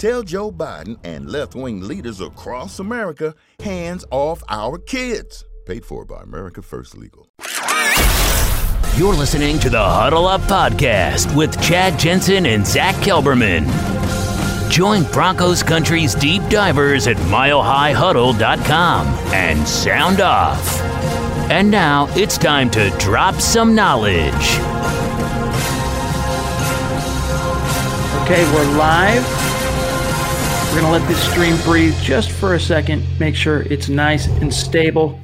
Tell Joe Biden and left wing leaders across America hands off our kids. Paid for by America First Legal. You're listening to the Huddle Up Podcast with Chad Jensen and Zach Kelberman. Join Broncos Country's deep divers at milehighhuddle.com and sound off. And now it's time to drop some knowledge. Okay, we're live. We're going to let this stream breathe just for a second, make sure it's nice and stable.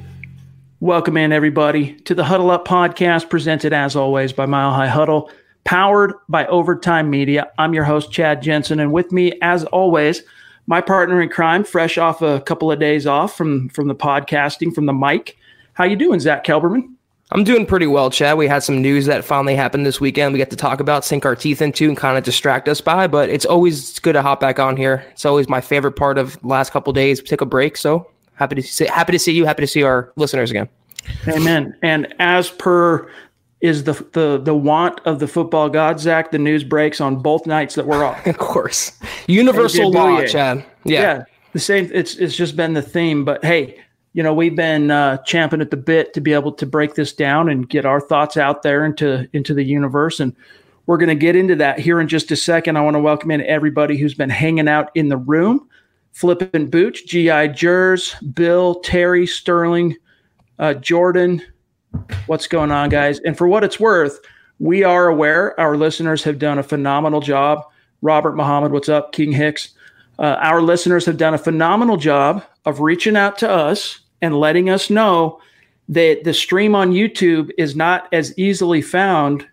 Welcome in, everybody, to the Huddle Up podcast, presented as always by Mile High Huddle, powered by Overtime Media. I'm your host, Chad Jensen, and with me, as always, my partner in crime, fresh off a couple of days off from from the podcasting, from the mic. How you doing, Zach Kelberman? I'm doing pretty well, Chad. We had some news that finally happened this weekend. We get to talk about, sink our teeth into, and kind of distract us by. But it's always good to hop back on here. It's always my favorite part of the last couple days. Take a break. So happy to see, happy to see you. Happy to see our listeners again. Amen. And as per is the the the want of the football god, Zach, the news breaks on both nights that we're off. of course, universal law, Chad. Yeah. yeah, the same. It's it's just been the theme. But hey, you know we've been uh, champing at the bit to be able to break this down and get our thoughts out there into into the universe. And we're going to get into that here in just a second. I want to welcome in everybody who's been hanging out in the room. Flipping booch gi jers bill terry sterling uh, jordan. What's going on guys? And for what it's worth we are aware our listeners have done a phenomenal job. Robert muhammad what's up? King hicks. Uh, our listeners have done a phenomenal job of reaching out to us and letting us know that the stream on YouTube is not as easily found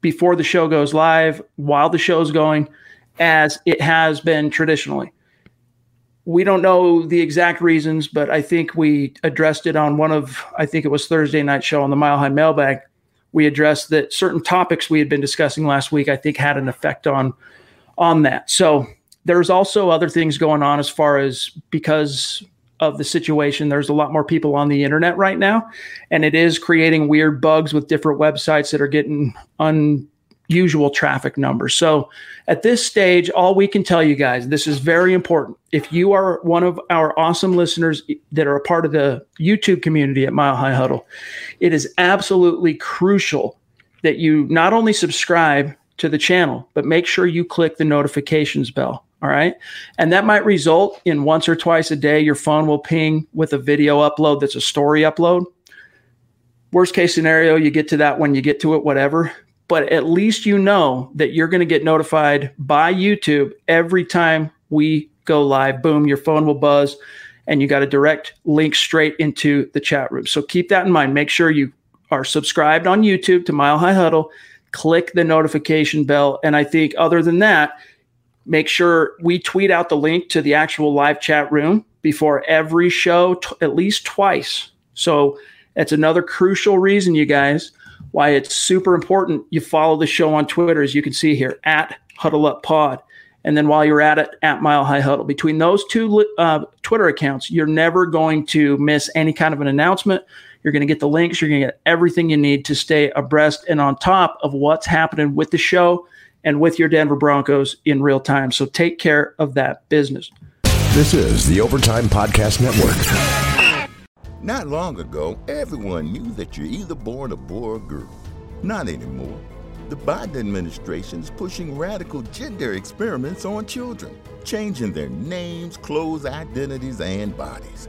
before the show goes live, while the show's going, as it has been traditionally. We don't know the exact reasons, but I think we addressed it on one of, I think it was Thursday night show on the Mile High Mailbag. We addressed that certain topics we had been discussing last week, I think had an effect on on that. So there's also other things going on as far as because of the situation. There's a lot more people on the internet right now, and it is creating weird bugs with different websites that are getting unusual traffic numbers. So at this stage, all we can tell you guys, this is very important. If you are one of our awesome listeners that are a part of the YouTube community at Mile High Huddle, it is absolutely crucial that you not only subscribe to the channel, but make sure you click the notifications bell all right. And that might result in once or twice a day, your phone will ping with a video upload that's a story upload. Worst case scenario, you get to that when you get to it, whatever. But at least you know that you're going to get notified by YouTube every time we go live. Boom, your phone will buzz and you got a direct link straight into the chat room. So keep that in mind. Make sure you are subscribed on YouTube to Mile High Huddle, click the notification bell. And I think other than that, make sure we tweet out the link to the actual live chat room before every show, t- at least twice. So that's another crucial reason, you guys, why it's super important you follow the show on Twitter, as you can see here, at Huddle Up Pod. And then while you're at it, at Mile High Huddle. Between those two uh, Twitter accounts, you're never going to miss any kind of an announcement. You're going to get the links. You're going to get everything you need to stay abreast and on top of what's happening with the show and with your Denver Broncos in real time. So take care of that business. This is the Overtime Podcast Network. Not long ago, everyone knew that you're either born a boy or girl. Not anymore. The Biden administration is pushing radical gender experiments on children, changing their names, clothes, identities, and bodies.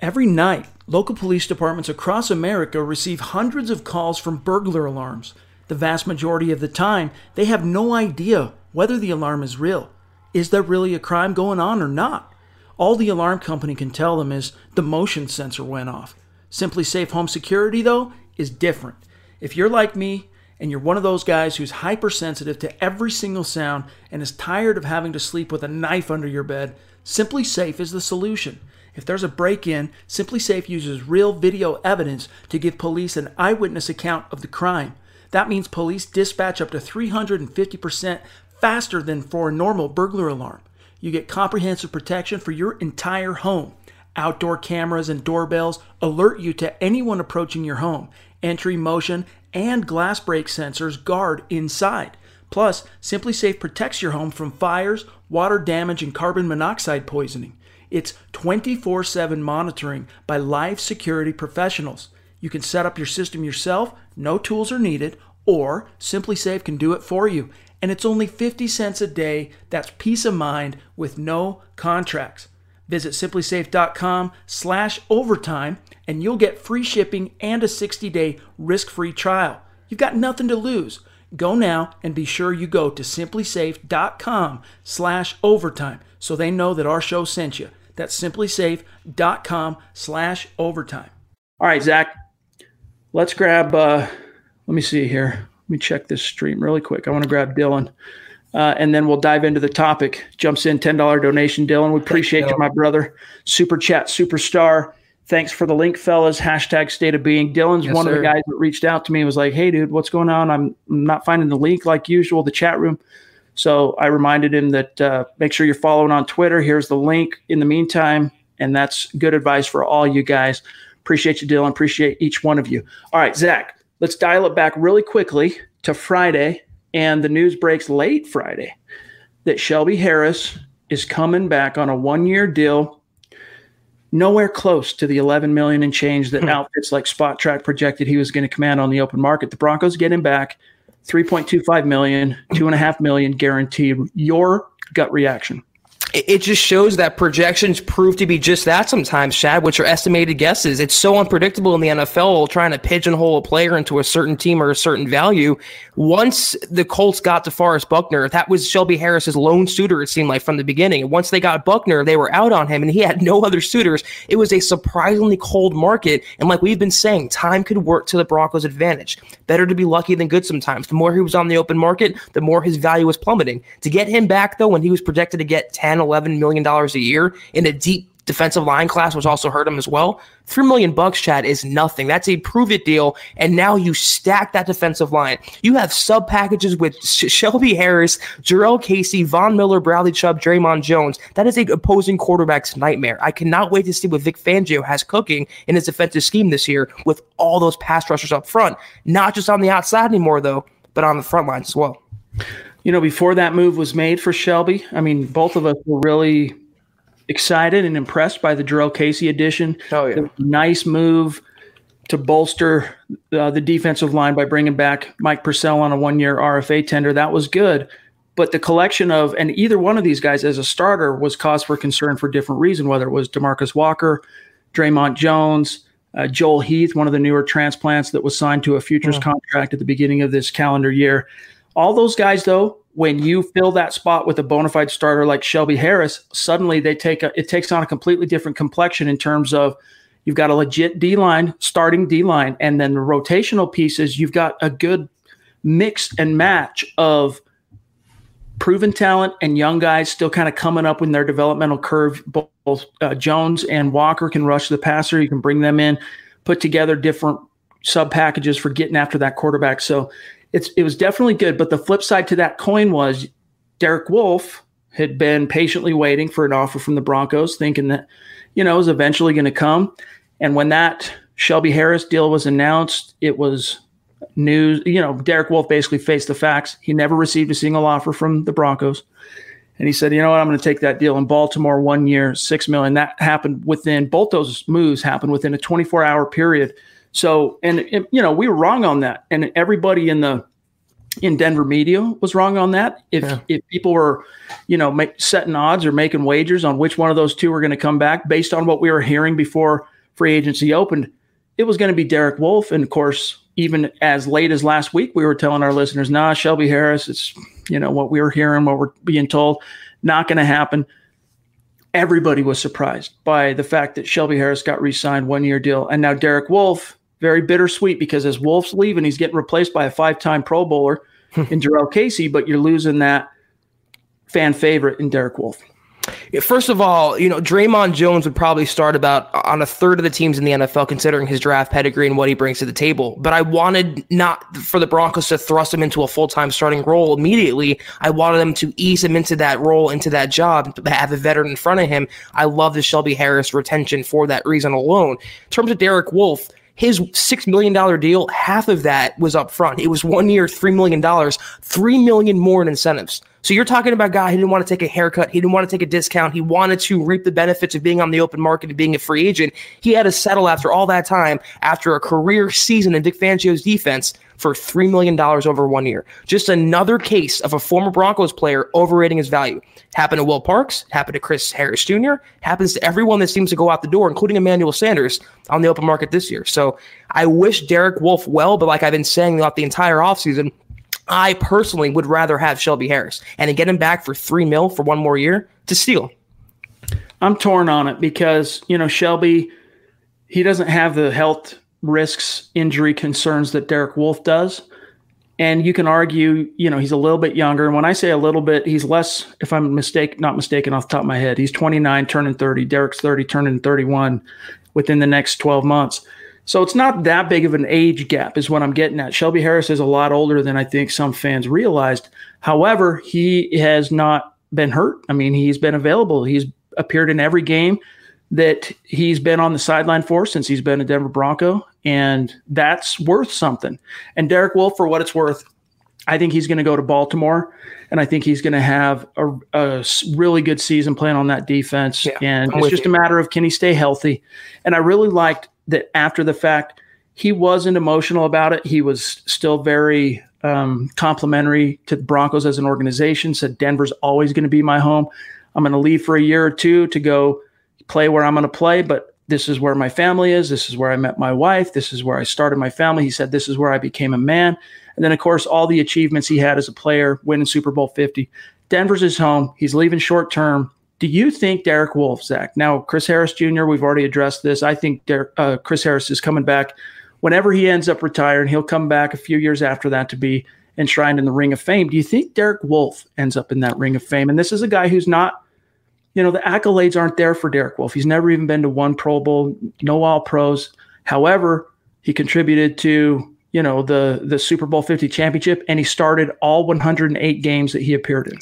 Every night, local police departments across America receive hundreds of calls from burglar alarms. The vast majority of the time, they have no idea whether the alarm is real. Is there really a crime going on or not? All the alarm company can tell them is the motion sensor went off. SimpliSafe Home Security, though, is different. If you're like me and you're one of those guys who's hypersensitive to every single sound and is tired of having to sleep with a knife under your bed, SimpliSafe is the solution. If there's a break in, SimpliSafe uses real video evidence to give police an eyewitness account of the crime. That means police dispatch up to 350% faster than for a normal burglar alarm. You get comprehensive protection for your entire home. Outdoor cameras and doorbells alert you to anyone approaching your home. Entry, motion, and glass break sensors guard inside. Plus, SimpliSafe protects your home from fires, water damage, and carbon monoxide poisoning. It's 24 7 monitoring by live security professionals. You can set up your system yourself, no tools are needed, or SimpliSafe can do it for you. And it's only 50 cents a day. That's peace of mind with no contracts. Visit simplisafe.com slash overtime and you'll get free shipping and a 60-day risk-free trial. You've got nothing to lose. Go now and be sure you go to simplisafe.com slash overtime so they know that our show sent you. That's simplisafe.com slash overtime. All right, Zach, let's grab, uh, let me see here. Let me check this stream really quick. I want to grab Dylan. Uh, and then we'll dive into the topic. Jumps in $10 donation. Dylan, we appreciate you, my brother. Super chat superstar. Thanks for the link, fellas. Hashtag state of being. Dylan's Yes, one of the guys that reached out to me and was like, hey, dude, what's going on? I'm I'm not finding the link like usual, the chat room. So I reminded him that uh, make sure you're following on Twitter. Here's the link in the meantime. And that's good advice for all you guys. Appreciate you, Dylan. Appreciate each one of you. All right, Zach, let's dial it back really quickly to Friday. And the news breaks late Friday that Shelby Harris is coming back on a one year deal, nowhere close to the 11 million and change that outfits like Spotrac projected he was going to command on the open market. The Broncos get him back 3.25 million, two and a half million guaranteed. Your gut reaction. It just shows that projections prove to be just that sometimes, Chad, which are estimated guesses. It's so unpredictable in the NFL trying to pigeonhole a player into a certain team or a certain value. Once the Colts got DeForest Buckner, that was Shelby Harris's lone suitor, it seemed like from the beginning. And once they got Buckner, they were out on him and he had no other suitors. It was a surprisingly cold market. And like we've been saying, time could work to the Broncos' advantage. Better to be lucky than good sometimes. The more he was on the open market, the more his value was plummeting. To get him back, though, when he was projected to get 10, 11 million dollars a year in a deep defensive line class, which also hurt him as well. Three million bucks, Chad, is nothing. That's a prove it deal. And now you stack that defensive line. You have sub packages with Shelby Harris, Jurrell Casey, Von Miller, Bradley Chubb, Dre'Mont Jones. That is a opposing quarterback's nightmare. I cannot wait to see what Vic Fangio has cooking in his defensive scheme this year with all those pass rushers up front, not just on the outside anymore, though, but on the front lines as well you know, before that move was made for Shelby, I mean, both of us were really excited and impressed by the Jurrell Casey addition. Oh yeah, nice move to bolster uh, the defensive line by bringing back Mike Purcell on a one-year RFA tender. That was good, but the collection of and either one of these guys as a starter was cause for concern for different reason. Whether it was Demarcus Walker, Dre'Mont Jones. Uh, Joel Heath, one of the newer transplants that was signed to a futures mm-hmm. contract at the beginning of this calendar year. All those guys, though, when you fill that spot with a bona fide starter like Shelby Harris, suddenly they take a, it takes on a completely different complexion in terms of you've got a legit D line, starting D line, and then the rotational pieces. You've got a good mix and match of proven talent and young guys still kind of coming up in their developmental curve. Both uh, Jones and Walker can rush the passer. You can bring them in, put together different sub packages for getting after that quarterback. So it's it was definitely good. But the flip side to that coin was Derek Wolfe had been patiently waiting for an offer from the Broncos, thinking that you know it was eventually going to come. And when that Shelby Harris deal was announced, it was news. You know, Derek Wolfe basically faced the facts. He never received a single offer from the Broncos. And he said, you know what, I'm going to take that deal in Baltimore one year, six million. That happened within both those moves happened within a 24 hour period. So, and it, you know, we were wrong on that, and everybody in the in Denver media was wrong on that. If yeah. if people were, you know, make, setting odds or making wagers on which one of those two were going to come back based on what we were hearing before free agency opened, it was going to be Derek Wolfe. And of course, even as late as last week, we were telling our listeners, "Nah, Shelby Harris. It's you know what we were hearing, what we're being told, not going to happen." Everybody was surprised by the fact that Shelby Harris got re-signed one year deal, and now Derek Wolfe very bittersweet because as Wolfe's leaving, he's getting replaced by a five time Pro Bowler hmm. in Jurrell Casey, but you're losing that fan favorite in Derek Wolfe. First of all, you know, Dre'Mont Jones would probably start about on a third of the teams in the NFL, considering his draft pedigree and what he brings to the table. But I wanted not for the Broncos to thrust him into a full time starting role immediately. I wanted them to ease him into that role, into that job, have a veteran in front of him. I love the Shelby Harris retention for that reason alone. In terms of Derek Wolfe, his $6 million deal, half of that was up front. It was one year, $3 million, 3 million more in incentives. So you're talking about a guy who didn't want to take a haircut. He didn't want to take a discount. He wanted to reap the benefits of being on the open market and being a free agent. He had to settle after all that time, after a career season in Vic Fangio's defense, for $3 million over one year. Just another case of a former Broncos player overrating his value. Happened to Will Parks, happened to Chris Harris Jr., happens to everyone that seems to go out the door, including Emmanuel Sanders on the open market this year. So I wish Derek Wolfe well, but like I've been saying throughout the entire offseason, I personally would rather have Shelby Harris and to get him back for three mil for one more year to steal. I'm torn on it because, you know, Shelby, he doesn't have the health risks, injury concerns that Derek Wolfe does. And you can argue, you know, he's a little bit younger. And when I say a little bit, he's less, if I'm mistake, not mistaken off the top of my head, he's 29, turning 30. Derek's 30, turning 31 within the next 12 months. So it's not that big of an age gap, is what I'm getting at. Shelby Harris is a lot older than I think some fans realized. However, he has not been hurt. I mean, he's been available. He's appeared in every game that he's been on the sideline for since he's been a Denver Bronco, and that's worth something. And Derek Wolfe, for what it's worth, I think he's going to go to Baltimore, and I think he's going to have a, a, really good season playing on that defense. Yeah, and I'm it's just you. a matter of can he stay healthy. And I really liked that after the fact, he wasn't emotional about it. He was still very um, complimentary to the Broncos as an organization. Said Denver's always going to be my home. I'm going to leave for a year or two to go play where I'm going to play, but this is where my family is. This is where I met my wife. This is where I started my family. He said, This is where I became a man. And then, of course, all the achievements he had as a player, winning Super Bowl 50. Denver's his home. He's leaving short term. Do you think Derek Wolfe, Zach? Now, Chris Harris Jr., we've already addressed this. I think uh, Chris Harris is coming back. Whenever he ends up retiring, he'll come back a few years after that to be enshrined in the Ring of Fame. Do you think Derek Wolfe ends up in that Ring of Fame? And this is a guy who's not you know, the accolades aren't there for Derek Wolfe. He's never even been to one Pro Bowl, no All Pros. However, he contributed to, you know, the the Super Bowl 50 championship and he started all 108 games that he appeared in.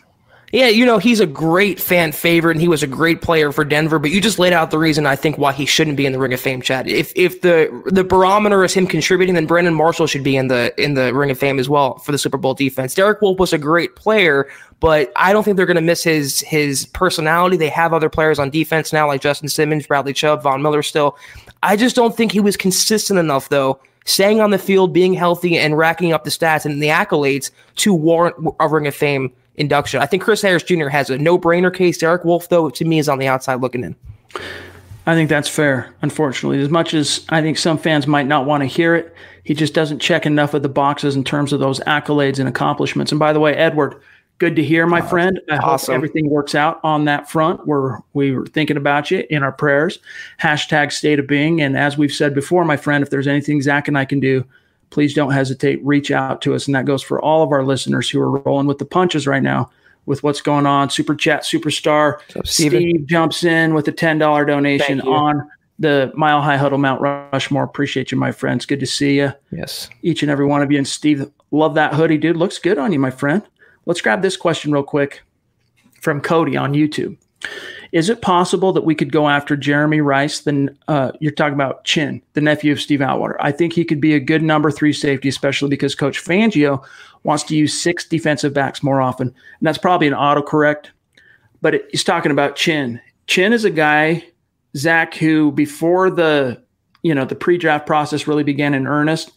Yeah, you know, he's a great fan favorite and he was a great player for Denver, but you just laid out the reason I think why he shouldn't be in the Ring of Fame Chad. If if the the barometer is him contributing, then Brandon Marshall should be in the in the Ring of Fame as well for the Super Bowl defense. Derek Wolfe was a great player, but I don't think they're going to miss his his personality. They have other players on defense now like Justin Simmons, Bradley Chubb, Von Miller still. I just don't think he was consistent enough though staying on the field, being healthy, and racking up the stats and the accolades to warrant a Ring of Fame induction. I think Chris Harris Jr. has a no brainer case. Derek Wolfe, though, to me, is on the outside looking in. I think that's fair, unfortunately. As much as I think some fans might not want to hear it, he just doesn't check enough of the boxes in terms of those accolades and accomplishments. And by the way, Edward, good to hear, my friend. I awesome. hope everything works out on that front. We're we were thinking about you in our prayers. Hashtag state of being. And as we've said before, my friend, if there's anything Zach and I can do please don't hesitate. Reach out to us. And that goes for all of our listeners who are rolling with the punches right now with what's going on. Super chat superstar up, Steve jumps in with a $10 donation on the Mile High Huddle Mount Rushmore. Appreciate you, my friends. Good to see you. Yes. Each and every one of you. And Steve, love that hoodie, dude. Looks good on you, my friend. Let's grab this question real quick from Cody on YouTube. Is it possible that we could go after Jeremy Rice? Then uh, you're talking about Chinn, the nephew of Steve Atwater. I think he could be a good number three safety, especially because Coach Fangio wants to use six defensive backs more often, and that's probably an autocorrect. But it, he's talking about Chinn. Chinn is a guy, Zach, who before the you know the pre-draft process really began in earnest,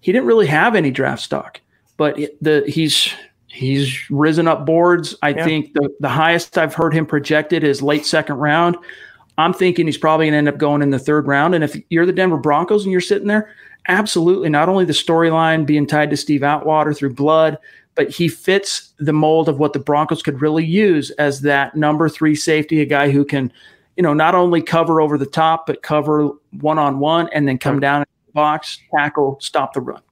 he didn't really have any draft stock, but the he's He's risen up boards. I yeah. think the, the highest I've heard him projected is late second round. I'm thinking he's probably going to end up going in the third round. And if you're the Denver Broncos and you're sitting there, absolutely not only the storyline being tied to Steve Atwater through blood, but he fits the mold of what the Broncos could really use as that number three safety, a guy who can, you know, not only cover over the top, but cover one on one and then come down in the box, tackle, stop the run.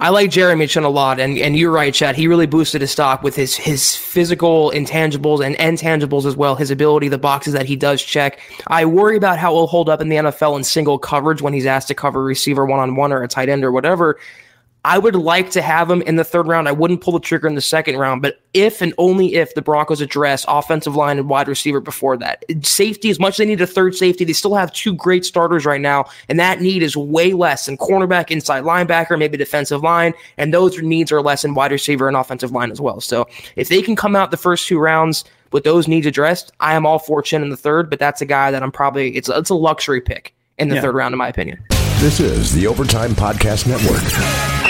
I like Jeremy Chinn a lot, and, and you're right, Chad. He really boosted his stock with his his physical intangibles and intangibles as well. His ability, the boxes that he does check. I worry about how he'll hold up in the NFL in single coverage when he's asked to cover receiver one on one or a tight end or whatever. I would like to have him in the third round. I wouldn't pull the trigger in the second round, but if and only if the Broncos address offensive line and wide receiver before that. Safety, as much as they need a third safety, they still have two great starters right now, and that need is way less than cornerback, inside linebacker, maybe defensive line, and those needs are less in wide receiver and offensive line as well. So if they can come out the first two rounds with those needs addressed, I am all for Chinn in the third, but that's a guy that I'm probably it's it's a luxury pick in the yeah. third round, in my opinion. This is the Overtime Podcast Network.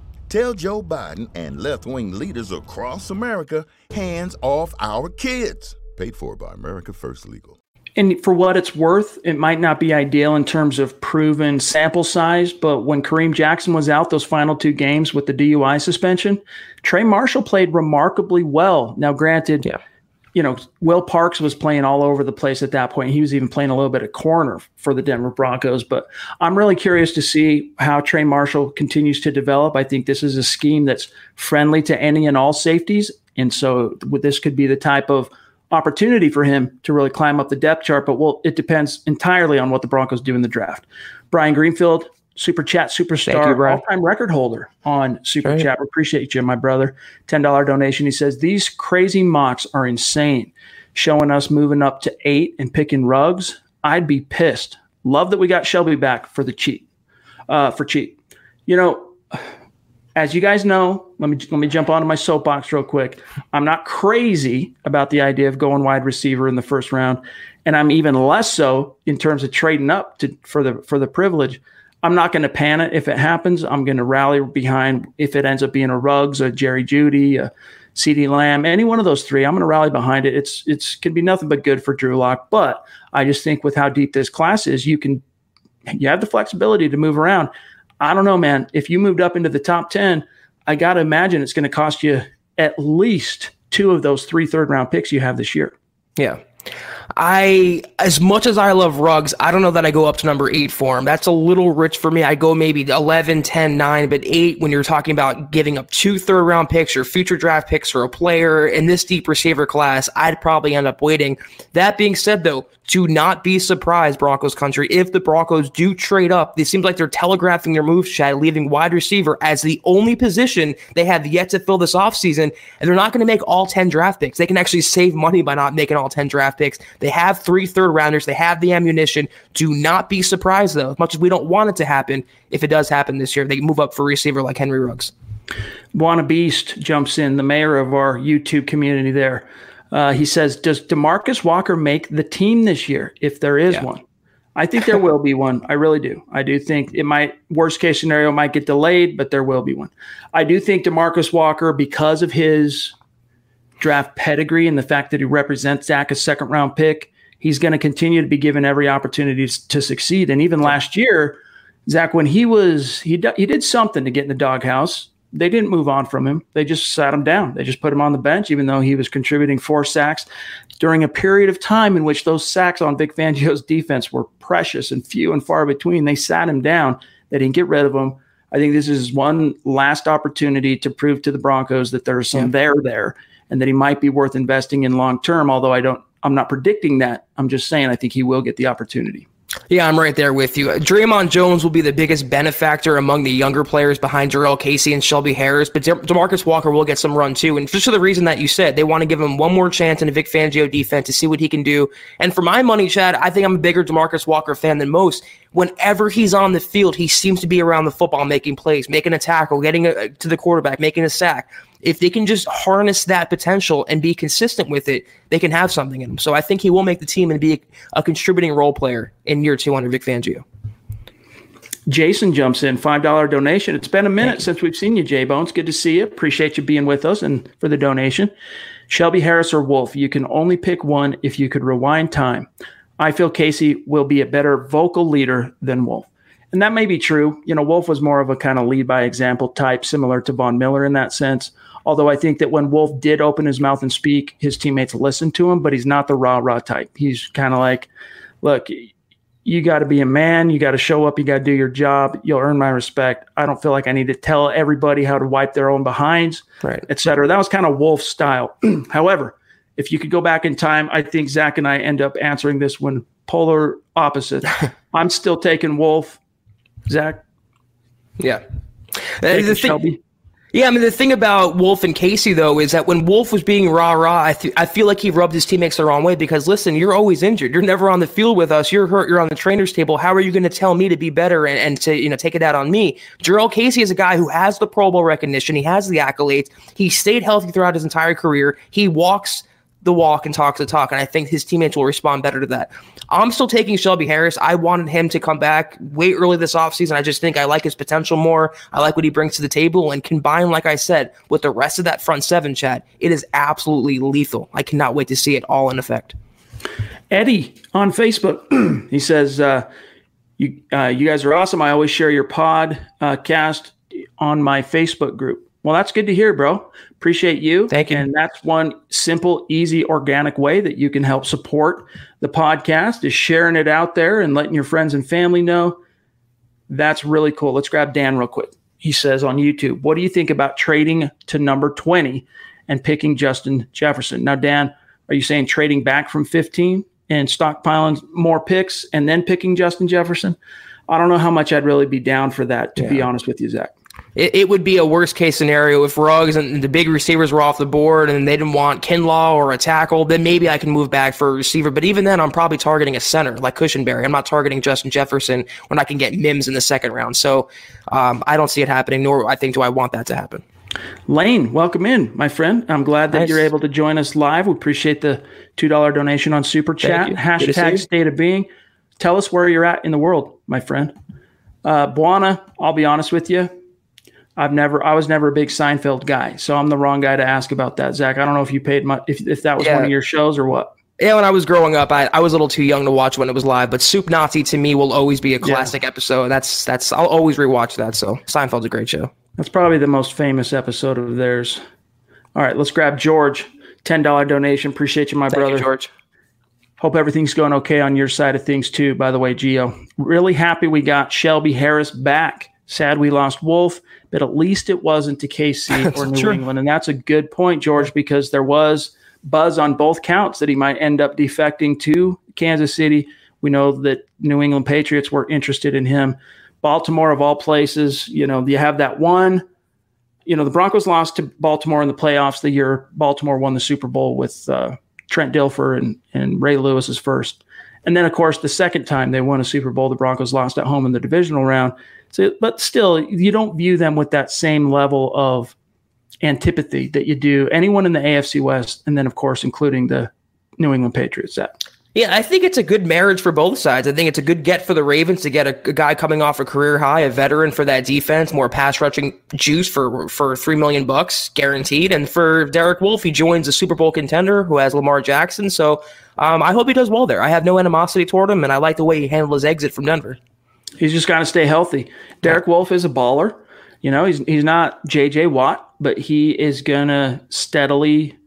Tell Joe Biden and left wing leaders across America hands off our kids. Paid for by America First Legal. And for what it's worth, it might not be ideal in terms of proven sample size, but when Kareem Jackson was out those final two games with the DUI suspension, Trey Marshall played remarkably well. Now, granted, yeah. You know, Will Parks was playing all over the place at that point. He was even playing a little bit of corner for the Denver Broncos. But I'm really curious to see how Trey Marshall continues to develop. I think this is a scheme that's friendly to any and all safeties. And so this could be the type of opportunity for him to really climb up the depth chart, but well, it depends entirely on what the Broncos do in the draft. Brian Greenfield, Super Chat superstar, all time record holder on Super. Chat. We appreciate you, my brother. $10 donation. He says, These crazy mocks are insane. Showing us moving up to eight and picking Ruggs. I'd be pissed. Love that we got Shelby back for the cheat. Uh, for cheat. You know, as you guys know, let me let me jump onto my soapbox real quick. I'm not crazy about the idea of going wide receiver in the first round, and I'm even less so in terms of trading up to for the for the privilege. I'm not going to panic if it happens. I'm going to rally behind if it ends up being a Ruggs, a Jerry Jeudy, a CeeDee Lamb, any one of those three. I'm going to rally behind it. It's it's can be nothing but good for Drew Lock. But I just think with how deep this class is, you can you have the flexibility to move around. I don't know, man. If you moved up into the top 10, I got to imagine it's going to cost you at least two of those three third round picks you have this year. Yeah. I, as much as I love Ruggs, I don't know that I go up to number eight for him. That's a little rich for me. I go maybe 11, 10, 9, but eight when you're talking about giving up two third round picks or future draft picks for a player in this deep receiver class, I'd probably end up waiting. That being said, though, do not be surprised, Broncos country, if the Broncos do trade up. It seems like they're telegraphing their moves, Chad, leaving wide receiver as the only position they have yet to fill this offseason. And they're not going to make all 10 draft picks. They can actually save money by not making all 10 draft picks. They have three third rounders, they have the ammunition. Do not be surprised, though, as much as we don't want it to happen. If it does happen this year, they move up for receiver like Henry Ruggs. Wanna Beast jumps in, the mayor of our YouTube community there. Uh, he says, Does Demarcus Walker make the team this year if there is yeah. one? I think there will be one. I really do. I do think it might, worst case scenario, might get delayed, but there will be one. I do think Demarcus Walker, because of his draft pedigree and the fact that he represents Zach, a second round pick, he's going to continue to be given every opportunity to succeed. And even last year, Zach, when he was, he, he did something to get in the doghouse they didn't move on from him. They just sat him down. They just put him on the bench, even though he was contributing four sacks during a period of time in which those sacks on Vic Fangio's defense were precious and few and far between. They sat him down. They didn't get rid of him. I think this is one last opportunity to prove to the Broncos that there's some yeah. there there and that he might be worth investing in long term. Although I don't, I'm not predicting that. I'm just saying I think he will get the opportunity. Yeah, I'm right there with you. Dre'Mont Jones will be the biggest benefactor among the younger players behind Jurrell Casey and Shelby Harris, but De- Demarcus Walker will get some run too. And just for the reason that you said, they want to give him one more chance in a Vic Fangio defense to see what he can do. And for my money, Chad, I think I'm a bigger Demarcus Walker fan than most. Whenever he's on the field, he seems to be around the football, making plays, making a tackle, getting a, to the quarterback, making a sack if they can just harness that potential and be consistent with it, they can have something in them. So I think he will make the team and be a, a contributing role player in year two under Vic Fangio. Jason jumps in, $5 donation. It's been a minute since we've seen you, Jay Bones. Good to see you. Appreciate you being with us and for the donation. Shelby Harris or Wolfe, you can only pick one if you could rewind time. I feel Casey will be a better vocal leader than Wolfe. And that may be true. You know, Wolfe was more of a kind of lead by example type, similar to Von Miller in that sense. Although I think that when Wolfe did open his mouth and speak, his teammates listened to him, but he's not the rah rah type. He's kind of like, look, you got to be a man. You got to show up. You got to do your job. You'll earn my respect. I don't feel like I need to tell everybody how to wipe their own behinds, right. et cetera. That was kind of Wolfe's style. However, if you could go back in time, I think Zach and I end up answering this when polar opposite. I'm still taking Wolfe. Zach? Yeah. Taking Shelby. Yeah, I mean the thing about Wolfe and Casey though is that when Wolfe was being rah rah, I th- I feel like he rubbed his teammates the wrong way because listen, you're always injured. You're never on the field with us. You're hurt. You're on the trainer's table. How are you going to tell me to be better and, and to you know take it out on me? Jurrell Casey is a guy who has the Pro Bowl recognition. He has the accolades. He stayed healthy throughout his entire career. He walks the walk and talks the talk, and I think his teammates will respond better to that. I'm still taking Shelby Harris. I wanted him to come back way early this offseason. I just think I like his potential more. I like what he brings to the table, and combined, like I said, with the rest of that front seven, Chad, it is absolutely lethal. I cannot wait to see it all in effect. Eddie on Facebook, he says, uh, "You uh, you guys are awesome. I always share your pod uh, cast on my Facebook group. Well, that's good to hear, bro. Appreciate you. Thank you. And that's one simple, easy, organic way that you can help support the podcast is sharing it out there and letting your friends and family know. That's really cool. Let's grab Dan real quick. He says on YouTube, "What do you think about trading to number twenty and picking Justin Jefferson?" Now, Dan, are you saying trading back from 15 and stockpiling more picks and then picking Justin Jefferson? I don't know how much I'd really be down for that, to be honest with you, Zach. It, it would be a worst case scenario if Ruggs and the big receivers were off the board and they didn't want Kinlaw or a tackle. Then maybe I can move back for a receiver. But even then, I'm probably targeting a center like Cushenberry. I'm not targeting Justin Jefferson when I can get Mims in the second round. So um, I don't see it happening, nor I think do I want that to happen. Lane, welcome in, my friend. I'm glad that Nice. you're able to join us live. We appreciate the $2 donation on Super Chat. you. Good to see Hashtag state of being. Tell us where you're at in the world, my friend. Uh, Buana, I'll be honest with you. I've never, I was never a big Seinfeld guy, so I'm the wrong guy to ask about that, Zach. I don't know if you paid much, if, if that was one of your shows or what. Yeah, when I was growing up, I, I was a little too young to watch when it was live, but Soup Nazi to me will always be a classic episode. That's that's I'll always rewatch that. So Seinfeld's a great show. That's probably the most famous episode of theirs. All right, let's grab George. $10 donation. Appreciate you, my Thank brother. you, George. Hope everything's going okay on your side of things too. By the way, Gio, really happy we got Shelby Harris back. Sad we lost Wolfe, but at least it wasn't to KC or New true. England, and that's a good point, George, because there was buzz on both counts that he might end up defecting to Kansas City. We know that New England Patriots were interested in him. Baltimore, of all places, you know, you have that one. You know, the Broncos lost to Baltimore in the playoffs the year Baltimore won the Super Bowl with uh, Trent Dilfer and, and Ray Lewis is first. And then, of course, the second time they won a Super Bowl, the Broncos lost at home in the divisional round. So, but still, you don't view them with that same level of antipathy that you do anyone in the AFC West, and then, of course, including the New England Patriots. That Yeah, I think it's a good marriage for both sides. I think it's a good get for the Ravens to get a, a guy coming off a career high, a veteran for that defense, more pass rushing juice for for three million bucks guaranteed. And for Derek Wolfe, he joins a Super Bowl contender who has Lamar Jackson. So um, I hope he does well there. I have no animosity toward him, and I like the way he handled his exit from Denver. He's just got to stay healthy. Derek Wolfe is a baller. You know, he's he's not JJ Watt, but he is gonna steadily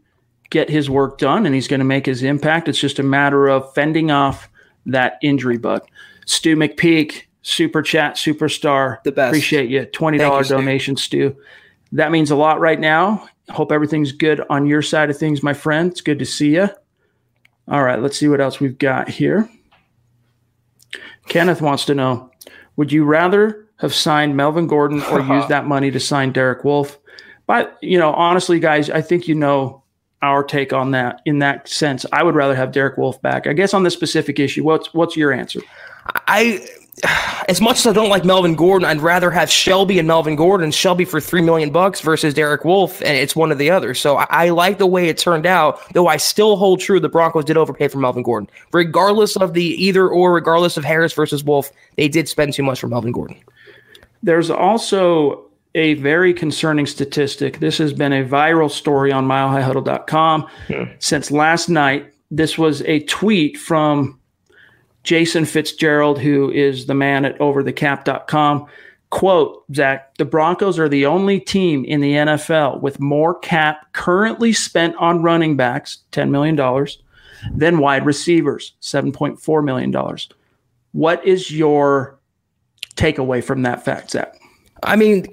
get his work done and he's going to make his impact. It's just a matter of fending off that injury bug. Stu McPeak, super chat superstar. The best. Appreciate you. $20 Thank you, Stu. donation, Stu. That means a lot right now. Hope everything's good on your side of things, my friend. It's good to see you. All right, let's see what else we've got here. Kenneth wants to know Would you rather have signed Melvin Gordon or used that money to sign Derek Wolfe? But, you know, honestly, guys, I think you know our take on that in that sense. I would rather have Derek Wolfe back. I guess on this specific issue, what's what's your answer? I, as much as I don't like Melvin Gordon, I'd rather have Shelby and Melvin Gordon. Shelby for three million bucks versus Derek Wolfe, and it's one or the other. So I, I like the way it turned out, though I still hold true the Broncos did overpay for Melvin Gordon, regardless of the either or, regardless of Harris versus Wolfe. They did spend too much for Melvin Gordon. There's also a very concerning statistic. This has been a viral story on milehighhuddle.com hmm. since last night. This was a tweet from Jason Fitzgerald, who is the man at overthecap.com. Quote, Zach, the Broncos are the only team in the NFL with more cap currently spent on running backs, $10 million, than wide receivers, $7.4 million. What is your takeaway from that fact, Zach? I mean,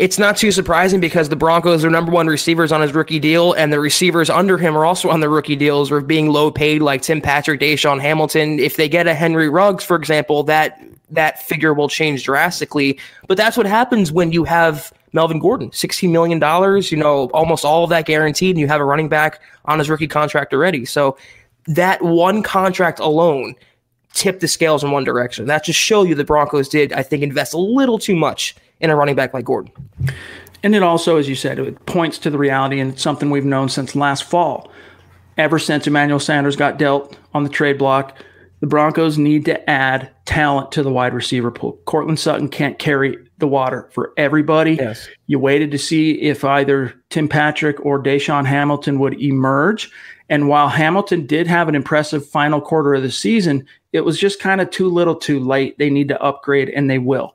it's not too surprising because the Broncos are number one receivers on his rookie deal, and the receivers under him are also on the rookie deals or being low paid, like Tim Patrick, DaeSean Hamilton. If they get a Henry Ruggs, for example, that that figure will change drastically. But that's what happens when you have Melvin Gordon, $16 million, you know, almost all of that guaranteed, and you have a running back on his rookie contract already. So that one contract alone tipped the scales in one direction. That just show you the Broncos did, I think, invest a little too much in a running back like Gordon. And it also, as you said, it points to the reality, and it's something we've known since last fall. Ever since Emmanuel Sanders got dealt on the trade block, the Broncos need to add talent to the wide receiver pool. Courtland Sutton can't carry the water for everybody. Yes. You waited to see if either Tim Patrick or DaeSean Hamilton would emerge. And while Hamilton did have an impressive final quarter of the season, it was just kind of too little too late. They need to upgrade, and they will.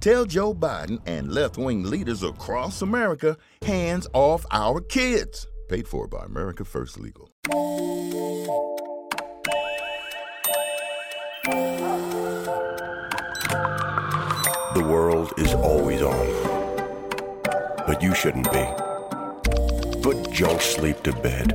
Tell Joe Biden and left wing leaders across America hands off our kids. Paid for by America First Legal. The world is always on. But you shouldn't be. Put junk sleep to bed.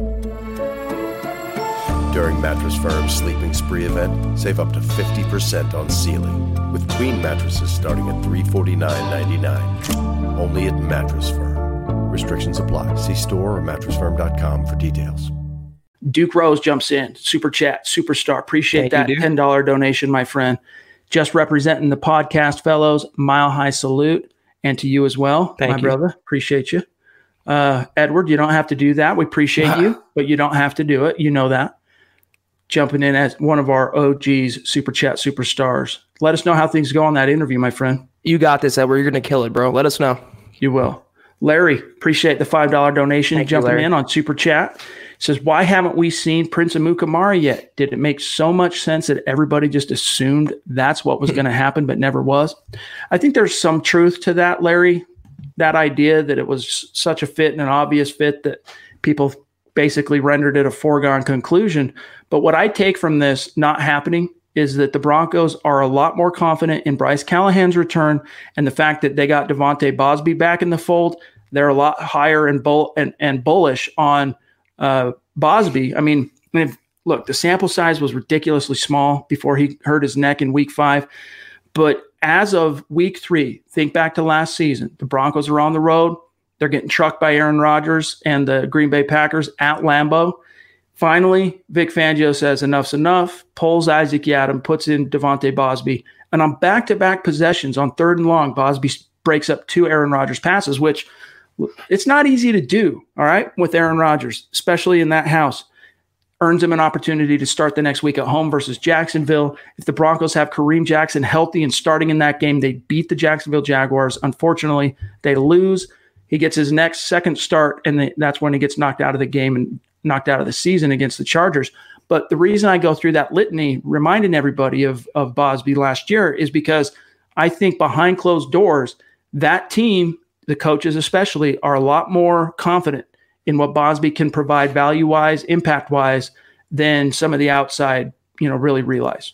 During Mattress Firm's Sleeping Spree event, save up to 50% on Sealy, with queen mattresses starting at $349.99. Only at Mattress Firm. Restrictions apply. See store or mattressfirm.com for details. Duke Rose jumps in, super chat, superstar. Appreciate Thank that Duke. $10 donation, my friend. Just representing the podcast fellows, mile high salute, and to you as well, Thank my you. brother. Appreciate you. Uh, Edward, you don't have to do that. We appreciate you, but you don't have to do it. You know that. Jumping in as one of our OGs, super chat superstars. Let us know how things go on that interview, my friend. You got this, Edward. You're going to kill it, bro. Let us know. You will. Larry, appreciate the $5 donation Thank jumping Larry. in on Super Chat. Says, why haven't we seen Prince of Amukamara yet? Did it make so much sense that everybody just assumed that's what was going to happen, but never was? I think there's some truth to that, Larry. That idea that it was such a fit and an obvious fit that people basically rendered it a foregone conclusion. But what I take from this not happening is that the Broncos are a lot more confident in Bryce Callahan's return and the fact that they got De'Vante Bausby back in the fold. They're a lot higher and bull and, and bullish on uh, Bausby. I mean, if, look, the sample size was ridiculously small before he hurt his neck in week five. But as of week three, think back to last season. The Broncos are on the road. They're getting trucked by Aaron Rodgers and the Green Bay Packers at Lambeau. Finally, Vic Fangio says enough's enough, pulls Isaac Yiadom, puts in De'Vante Bausby. And on back to back possessions on third and long, Bausby breaks up two Aaron Rodgers passes, which it's not easy to do, all right, with Aaron Rodgers, especially in that house. Earns him an opportunity to start the next week at home versus Jacksonville. If the Broncos have Kareem Jackson healthy and starting in that game, they beat the Jacksonville Jaguars. Unfortunately, they lose. He gets his next second start, and they, that's when he gets knocked out of the game and knocked out of the season against the Chargers. But the reason I go through that litany, reminding everybody of of Bausby last year, is because I think behind closed doors, that team, the coaches especially, are a lot more confident in what Bausby can provide value wise, impact wise, than some of the outside, you know, really realize.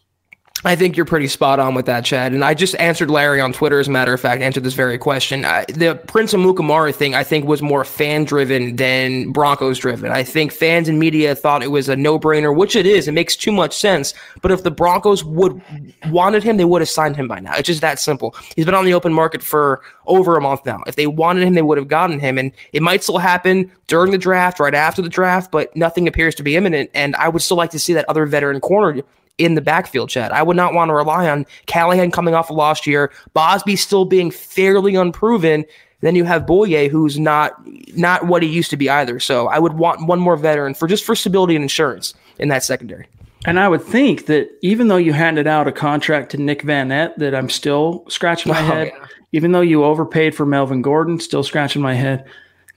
I think you're pretty spot on with that, Chad. And I just answered Larry on Twitter, as a matter of fact, answered this very question. I, the Prince Amukamara thing, I think, was more fan driven than Broncos driven. I think fans and media thought it was a no brainer, which it is. It makes too much sense. But if the Broncos would wanted him, they would have signed him by now. It's just that simple. He's been on the open market for over a month now. If they wanted him, they would have gotten him. And it might still happen during the draft, right after the draft, but nothing appears to be imminent. And I would still like to see that other veteran corner in the backfield, Chad. I would not want to rely on Callahan coming off of last year, Bausby still being fairly unproven. Then you have Bouye, who's not not what he used to be either. So I would want one more veteran for just for stability and insurance in that secondary. And I would think that even though you handed out a contract to Nick Vannett, that I'm still scratching my oh, head. Yeah. Even though you overpaid for Melvin Gordon, still scratching my head.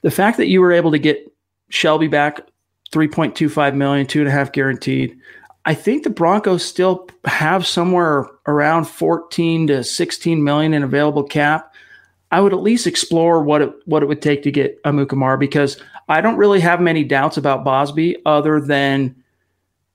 The fact that you were able to get Shelby back 3.25 million, two and a half guaranteed. I think the Broncos still have somewhere around 14 to 16 million in available cap. I would at least explore what it what it would take to get Amukamara because I don't really have many doubts about Bausby other than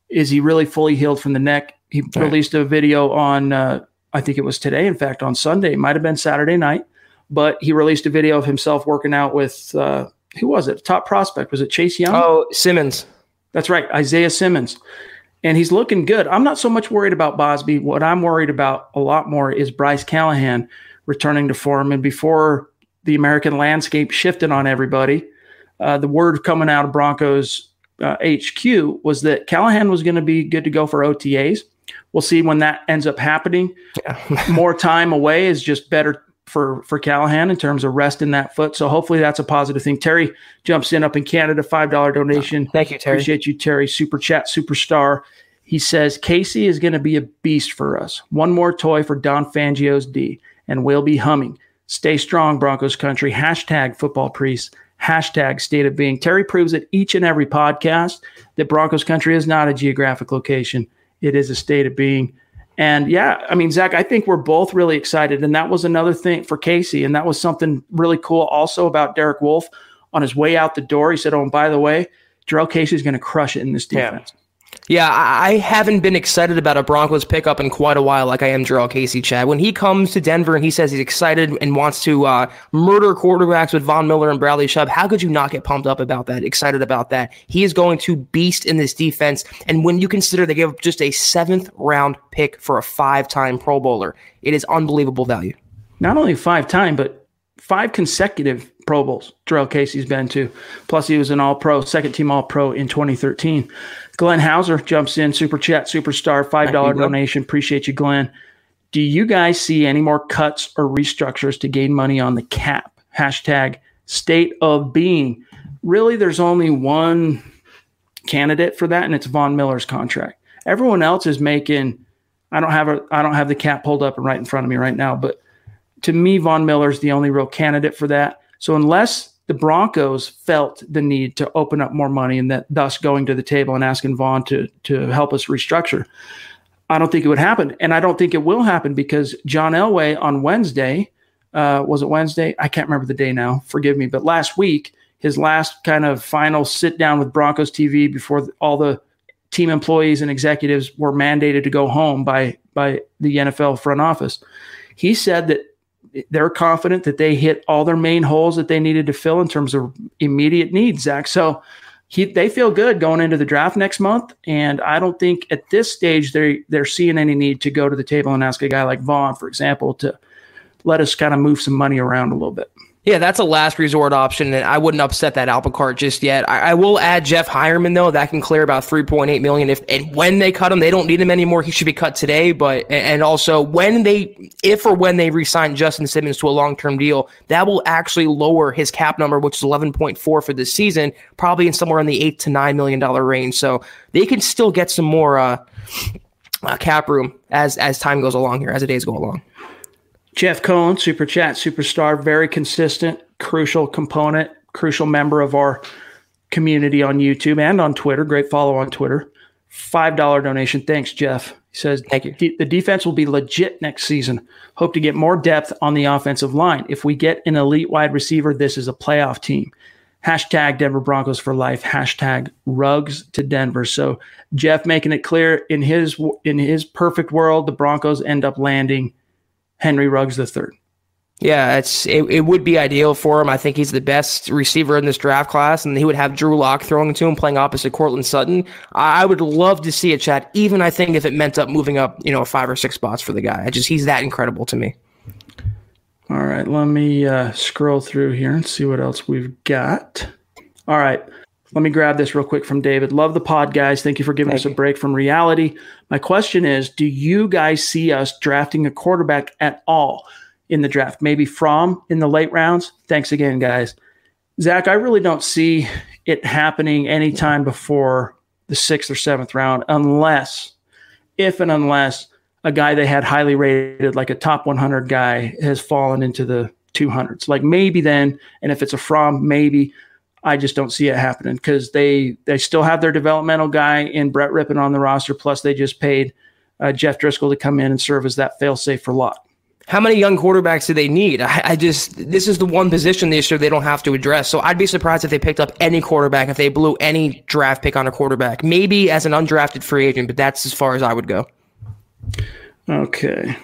is he really fully healed from the neck? He right. released a video on uh, I think it was today, in fact, on Sunday, might have been Saturday night, but he released a video of himself working out with uh, who was it? Top prospect was it Chase Young? Oh, Simmons. That's right, Isaiah Simmons and he's looking good. I'm not so much worried about Bausby. What I'm worried about a lot more is Bryce Callahan returning to form. And before the American landscape shifted on everybody, uh, the word coming out of Broncos uh, HQ was that Callahan was going to be good to go for OTAs. We'll see when that ends up happening. Yeah. more time away is just better for for Callahan in terms of rest in that foot. So hopefully that's a positive thing. Terry jumps in up in Canada, five dollar donation. Thank you, Terry. Appreciate you, Terry. Super chat, superstar. He says Casey is going to be a beast for us. One more toy for Don Fangio's D, and we'll be humming. Stay strong, Broncos country. Hashtag football priest. Hashtag state of being. Terry proves it each and every podcast that Broncos country is not a geographic location. It is a state of being. And yeah, I mean, Zach, I think we're both really excited. And that was another thing for Casey. And that was something really cool also about Derek Wolfe on his way out the door. He said, Oh, and by the way, Jurrell Casey's going to crush it in this defense. Yeah. Yeah, I haven't been excited about a Broncos pickup in quite a while, like I am Jurrell Casey, Chad. When he comes to Denver and he says he's excited and wants to uh, murder quarterbacks with Von Miller and Bradley Chubb, how could you not get pumped up about that, excited about that? He is going to beast in this defense. And when you consider they gave just a seventh round pick for a five time Pro Bowler, it is unbelievable value. Not only five time, but five consecutive Pro Bowls Jurrell Casey's been to. Plus, he was an All Pro, second team All Pro in 2013. Glenn Hauser jumps in, super chat, superstar, $5 donation. Appreciate you, Glenn. Do you guys see any more cuts or restructures to gain money on the cap? Hashtag state of being. Really, there's only one candidate for that, and it's Von Miller's contract. Everyone else is making. I don't have a. I don't have the cap pulled up and right in front of me right now, but to me, Von Miller's the only real candidate for that. So unless the Broncos felt the need to open up more money and that thus going to the table and asking Von to to help us restructure. I don't think it would happen, and I don't think it will happen because John Elway on Wednesday uh, was it Wednesday? I can't remember the day now. Forgive me, but last week his last kind of final sit down with Broncos TV before all the team employees and executives were mandated to go home by by the NFL front office. He said that they're confident that they hit all their main holes that they needed to fill in terms of immediate needs, Zach. So he, they feel good going into the draft next month. And I don't think at this stage they they're seeing any need to go to the table and ask a guy like Von, for example, to let us kind of move some money around a little bit. Yeah, that's a last resort option, and I wouldn't upset that apple cart just yet. I, I will add Jeff Heuerman though; that can clear about three point eight million. If and when they cut him, they don't need him anymore. He should be cut today. But and also when they, if or when they resign Justin Simmons to a long term deal, that will actually lower his cap number, which is eleven point four for this season, probably in somewhere in the eight to nine million dollar range. So they can still get some more uh, uh, cap room as as time goes along here, as the days go along. Jeff Cohn, Super Chat Superstar, very consistent, crucial component, crucial member of our community on YouTube and on Twitter. Great follow on Twitter. $5 donation. Thanks, Jeff. He says, Thank you. The defense will be legit next season. Hope to get more depth on the offensive line. If we get an elite wide receiver, this is a playoff team. Hashtag Denver Broncos for life. Hashtag Ruggs to Denver. So Jeff making it clear in his in his perfect world, the Broncos end up landing Henry Ruggs III. Yeah, it's it, it would be ideal for him. I think he's the best receiver in this draft class, and he would have Drew Lock throwing to him, playing opposite Courtland Sutton. I, I would love to see a chat, even I think if it meant up moving up, you know, five or six spots for the guy. I just he's that incredible to me. All right, let me uh, scroll through here and see what else we've got. All right, let me grab this real quick from David. Love the pod, guys. Thank you for giving Thank us a break from reality. My question is Do you guys see us drafting a quarterback at all? in the draft, maybe from in the late rounds. Thanks again, guys. Zach, I really don't see it happening anytime before the sixth or seventh round, unless, if and unless a guy they had highly rated, like a top 100 guy, has fallen into the 200s. Like maybe then, and if it's a from, maybe. I just don't see it happening because they they still have their developmental guy in Brett Rypien on the roster. Plus, they just paid uh, Jeff Driskel to come in and serve as that failsafe for Lock how many young quarterbacks do they need? I, I, just this is the one position this year they don't have to address. So I'd be surprised if they picked up any quarterback if they blew any draft pick on a quarterback. Maybe as an undrafted free agent, but that's as far as I would go. Okay.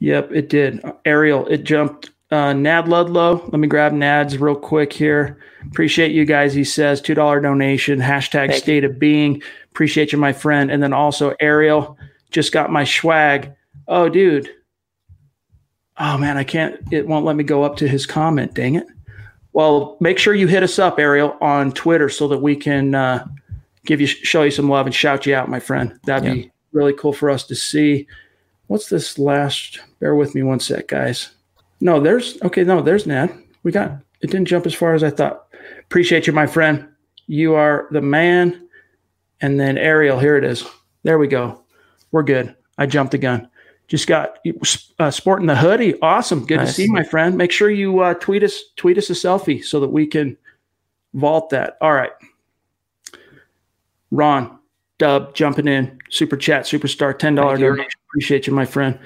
Yep, it did. Ariel, it jumped. Uh, Nad Ludlow, let me grab Nad's real quick here. Appreciate you guys. He says two dollar donation. Hashtag Thank state you. of being. Appreciate you, my friend. And then also Ariel just got my swag. Oh, dude oh man, I can't, it won't let me go up to his comment. Dang it. Well, make sure you hit us up, Ariel, on Twitter so that we can uh, give you, show you some love and shout you out, my friend. That'd yeah. be really cool for us to see. What's this last? Bear with me one sec, guys. No, there's, okay, no, there's Nad. We got, it didn't jump as far as I thought. Appreciate you, my friend. You are the man. And then Ariel, here it is. There we go. We're good. I jumped the gun. Just got uh, sporting the hoodie. Awesome. Good nice. to see you, my friend. Make sure you uh, tweet us tweet us a selfie so that we can vault that. All right. Ron, Dub, jumping in. Super chat, superstar, $10 donation. Appreciate you, my friend.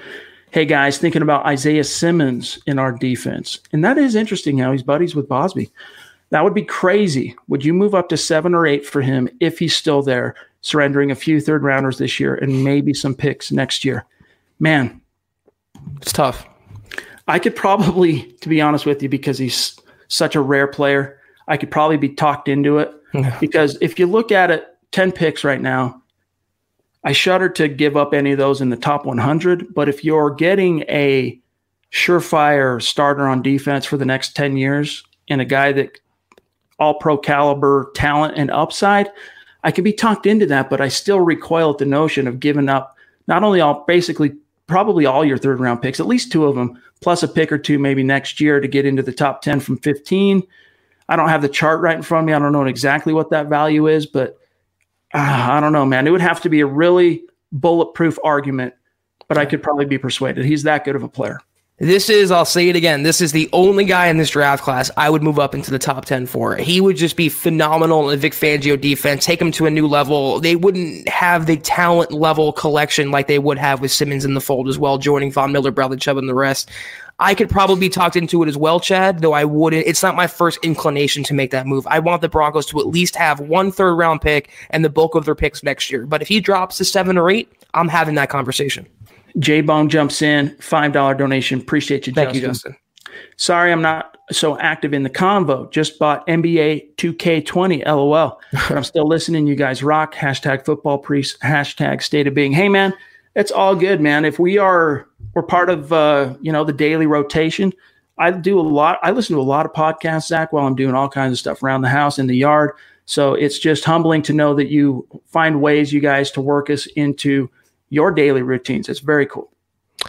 Hey, guys, thinking about Isaiah Simmons in our defense. And that is interesting how he's buddies with Bausby. That would be crazy. Would you move up to seven or eight for him if he's still there, surrendering a few third rounders this year and maybe some picks next year? man, it's tough. I could probably, to be honest with you, because he's such a rare player, I could probably be talked into it. because if you look at it, 10 picks right now, I shudder to give up any of those in the top 100. But if you're getting a surefire starter on defense for the next 10 years and a guy that all pro caliber talent and upside, I can be talked into that, but I still recoil at the notion of giving up not only all basically probably all your third round picks, at least two of them, plus a pick or two maybe next year to get into the top 10 from 15. I don't have the chart right in front of me. I don't know exactly what that value is, but uh, I don't know, man. It would have to be a really bulletproof argument, but I could probably be persuaded. He's that good of a player. This is, I'll say it again, this is the only guy in this draft class I would move up into the top 10 for. He would just be phenomenal in Vic Fangio defense, take him to a new level. They wouldn't have the talent level collection like they would have with Simmons in the fold as well, joining Von Miller, Bradley Chubb, and the rest. I could probably be talked into it as well, Chad, though I wouldn't. It's not my first inclination to make that move. I want the Broncos to at least have one third round pick and the bulk of their picks next year. But if he drops to seven or eight, I'm having that conversation. J Bone jumps in, $5 donation. Appreciate you, Thank Justin. you, Justin. Sorry, I'm not so active in the convo. Just bought NBA 2K20, lol. but I'm still listening. You guys rock. Hashtag football priest. Hashtag state of being. Hey, man, it's all good, man. If we are, we're part of, uh, you know, the daily rotation. I do a lot. I listen to a lot of podcasts, Zach, while I'm doing all kinds of stuff around the house, in the yard. So it's just humbling to know that you find ways, you guys, to work us into your daily routines. It's very cool.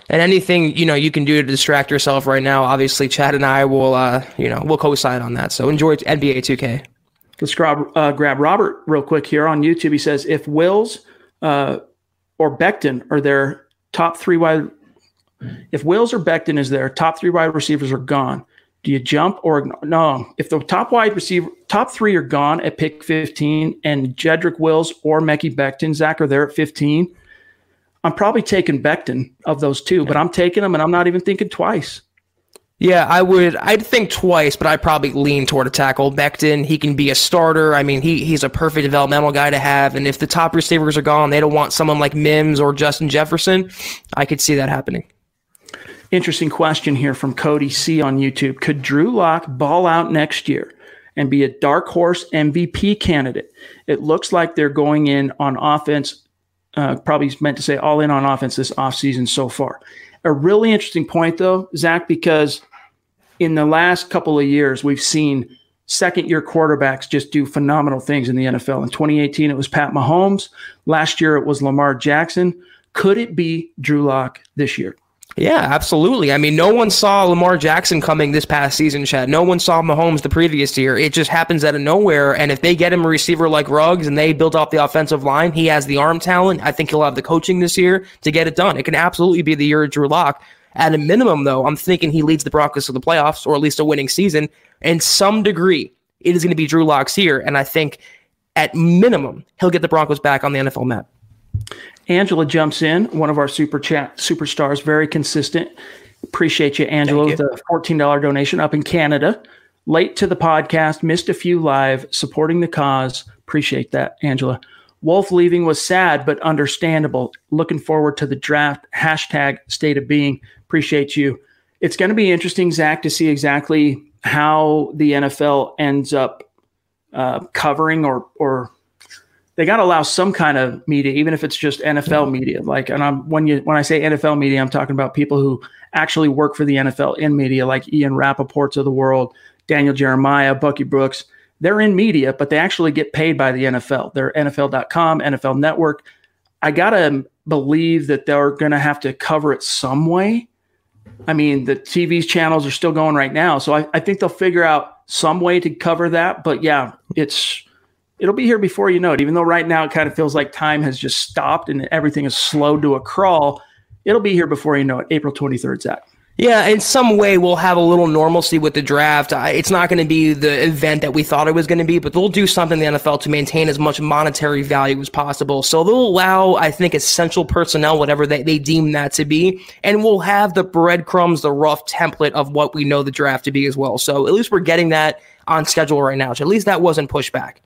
And anything you know you can do to distract yourself right now, obviously, Chad and I will, uh, you know, we'll co-sign on that. So enjoy NBA 2K. Let's grab uh, grab Robert real quick here on YouTube. He says if Wills uh, or Becton are their top three wide, if Wills or Becton is there, top three wide receivers are gone. Do you jump or no? If the top wide receiver, top three are gone at pick 15, and Jedrick Wills or Mekhi Becton, Zach are there at 15 I'm probably taking Becton of those two, but I'm taking them and I'm not even thinking twice. Yeah, I would. I'd think twice, but I'd probably lean toward a tackle. Becton, he can be a starter. I mean, he he's a perfect developmental guy to have. And if the top receivers are gone, they don't want someone like Mims or Justin Jefferson. I could see that happening. Interesting question here from Cody C on YouTube. Could Drew Lock ball out next year and be a dark horse MVP candidate? It looks like they're going in on offense. Uh, probably meant to say all in on offense this offseason so far. A really interesting point, though, Zach, because in the last couple of years, we've seen second year quarterbacks just do phenomenal things in the NFL. In 2018, it was Pat Mahomes. Last year, it was Lamar Jackson. Could it be Drew Lock this year? Yeah, absolutely. I mean, no one saw Lamar Jackson coming this past season, Chad. No one saw Mahomes the previous year. It just happens out of nowhere. And if they get him a receiver like Ruggs and they build off the offensive line, he has the arm talent. I think he'll have the coaching this year to get it done. It can absolutely be the year of Drew Lock. At a minimum, though, I'm thinking he leads the Broncos to the playoffs or at least a winning season. In some degree, it is going to be Drew Lock's here. And I think at minimum, he'll get the Broncos back on the NFL map. Angela jumps in, one of our super chat superstars, very consistent. Appreciate you, Angela, with the $14 donation up in Canada. Late to the podcast, missed a few live, supporting the cause. Appreciate that, Angela. Wolfe leaving was sad, but understandable. Looking forward to the draft. Hashtag state of being. Appreciate you. It's going to be interesting, Zach, to see exactly how the NFL ends up uh, covering or or they got to allow some kind of media, even if it's just NFL media. Like, and I'm when you when I say NFL media, I'm talking about people who actually work for the NFL in media, like Ian Rapoport's of the world, Daniel Jeremiah, Bucky Brooks. They're in media, but they actually get paid by the NFL. They're NFL.com, NFL Network. I gotta believe that they're going to have to cover it some way. I mean, the TV channels are still going right now, so I, I think they'll figure out some way to cover that. But yeah, it's it'll be here before you know it. Even though right now it kind of feels like time has just stopped and everything is slowed to a crawl, it'll be here before you know it. April 23rd, Zach. Yeah, in some way we'll have a little normalcy with the draft. It's not going to be the event that we thought it was going to be, but they'll do something in the NFL to maintain as much monetary value as possible. So they'll allow, I think, essential personnel, whatever they, they deem that to be, and we'll have the breadcrumbs, the rough template of what we know the draft to be as well. So at least we're getting that on schedule right now. So at least that wasn't pushed back.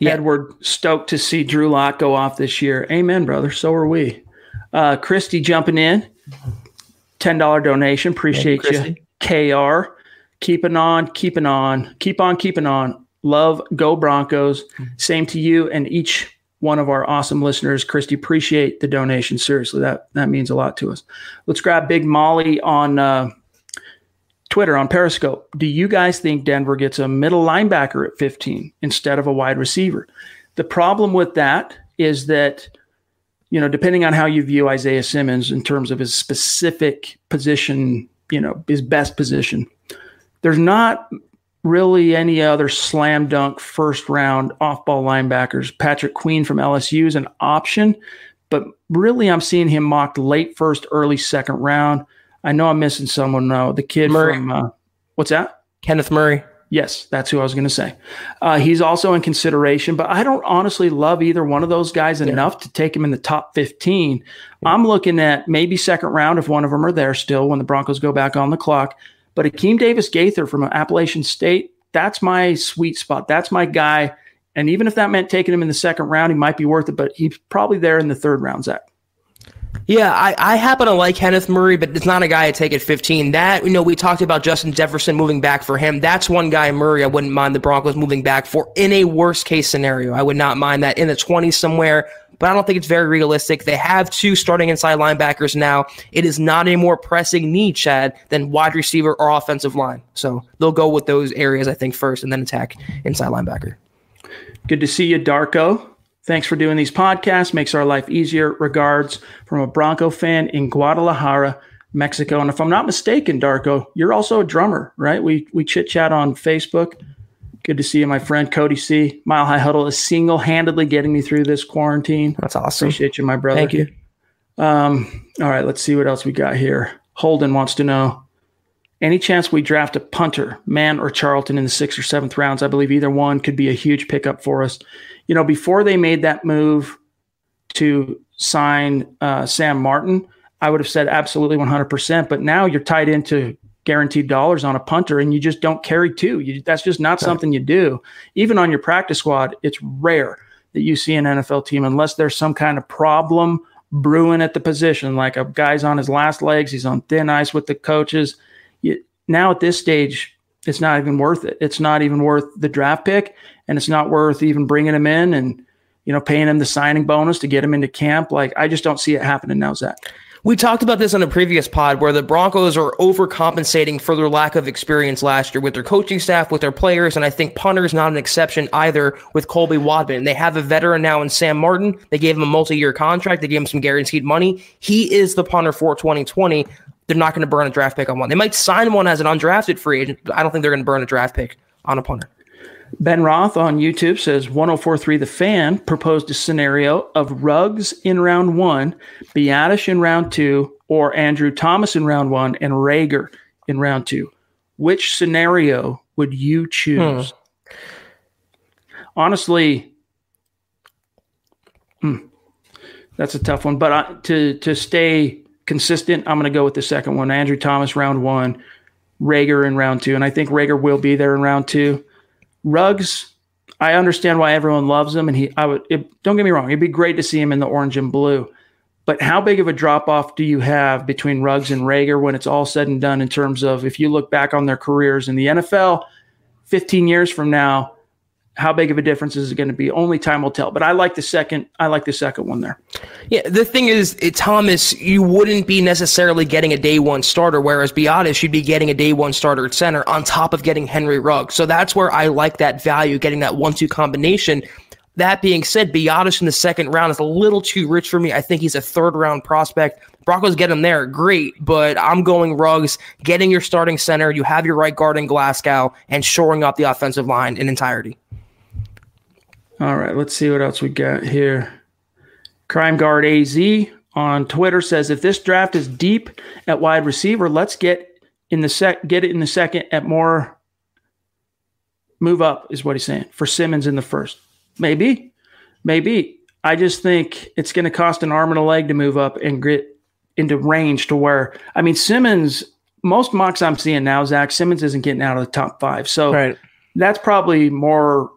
Yeah. Edward stoked to see Drew Lock go off this year. Amen, brother. So are we. Uh, Christy jumping in. $10 donation. Appreciate you. KR. Keeping on, keeping on, keep on, keeping on. Love, go Broncos. Same to you and each one of our awesome listeners. Christy, appreciate the donation. Seriously, that that means a lot to us. Let's grab Big Molly on uh, Twitter on Periscope. Do you guys think Denver gets a middle linebacker at 15 instead of a wide receiver? The problem with that is that, you know, depending on how you view Isaiah Simmons in terms of his specific position, you know, his best position, there's not really any other slam dunk first round off ball linebackers. Patrick Queen from LSU is an option, but really I'm seeing him mocked late first, early second round. I know I'm missing someone now. The kid Murray. from uh, what's that? Kenneth Murray. Yes, that's who I was going to say. Uh, he's also in consideration, but I don't honestly love either one of those guys yeah. enough to take him in the top 15. Yeah. I'm looking at maybe second round if one of them are there still when the Broncos go back on the clock. But Akeem Davis Gaither from Appalachian State, that's my sweet spot. That's my guy. And even if that meant taking him in the second round, he might be worth it, but he's probably there in the third round, Zach. Yeah, I, I happen to like Kenneth Murray, but it's not a guy I take at 15. That, you know, we talked about Justin Jefferson moving back for him. That's one guy, Murray, I wouldn't mind the Broncos moving back for in a worst case scenario. I would not mind that in the 20s somewhere, but I don't think it's very realistic. They have two starting inside linebackers now. It is not a more pressing need, Chad, than wide receiver or offensive line. So they'll go with those areas, I think, first and then attack inside linebacker. Good to see you, Darko. Thanks for doing these podcasts. Makes our life easier. Regards from a Bronco fan in Guadalajara, Mexico. And if I'm not mistaken, Darko, you're also a drummer, right? We we chit chat on Facebook. Good to see you, my friend Cody C. Mile High Huddle is single handedly getting me through this quarantine. That's awesome. Appreciate you, my brother. Thank you. Um, all right, let's see what else we got here. Holden wants to know any chance we draft a punter, Mann or Charlton in the sixth or seventh rounds. I believe either one could be a huge pickup for us you know, before they made that move to sign uh, Sam Martin, I would have said absolutely 100%. But now you're tied into guaranteed dollars on a punter and you just don't carry two. You, that's just not something you do. Even on your practice squad, it's rare that you see an NFL team unless there's some kind of problem brewing at the position, like a guy's on his last legs, he's on thin ice with the coaches. You, now at this stage, it's not even worth it. It's not even worth the draft pick, and it's not worth even bringing him in and you know paying him the signing bonus to get him into camp. Like I just don't see it happening now, Zach. We talked about this on a previous pod where the Broncos are overcompensating for their lack of experience last year with their coaching staff, with their players, and I think punter is not an exception either with Colby Wadman. They have a veteran now in Sam Martin. They gave him a multi-year contract. They gave him some guaranteed money. He is the punter for 2020. They're not going to burn a draft pick on one. They might sign one as an undrafted free agent, but I don't think they're going to burn a draft pick on a punter. Ben Roth on YouTube says 1043 The Fan proposed a scenario of Ruggs in round one, Biadasz in round two, or Andrew Thomas in round one and Reagor in round two. Which scenario would you choose? Hmm. Honestly, hmm, that's a tough one. But uh, to to stay consistent, I'm going to go with the second one. Andrew Thomas round one, Reagor in round two, and I think Reagor will be there in round two. Ruggs, I understand why everyone loves him, and he. I would. It, don't get me wrong; it'd be great to see him in the orange and blue. But how big of a drop off do you have between Ruggs and Reagor when it's all said and done? In terms of if you look back on their careers in the NFL, 15 years from now, how big of a difference is it going to be? Only time will tell. But I like the second. I like the second one there. Yeah, the thing is, it, Thomas, you wouldn't be necessarily getting a day one starter, whereas Biadasz, you'd be getting a day one starter at center on top of getting Henry Ruggs. So that's where I like that value, getting that one-two combination. That being said, Biadasz in the second round is a little too rich for me. I think he's a third round prospect. Broncos get him there, great, but I'm going Ruggs, getting your starting center. You have your right guard in Glasgow and shoring up the offensive line in entirety. All right, let's see what else we got here. Crime Guard AZ on Twitter says if this draft is deep at wide receiver, let's get in the sec get it in the second at more move up is what he's saying for Simmons in the first. Maybe. Maybe. I just think it's going to cost an arm and a leg to move up and get into range to where I mean Simmons most mocks I'm seeing now, Zach Simmons isn't getting out of the top five. So right. that's probably more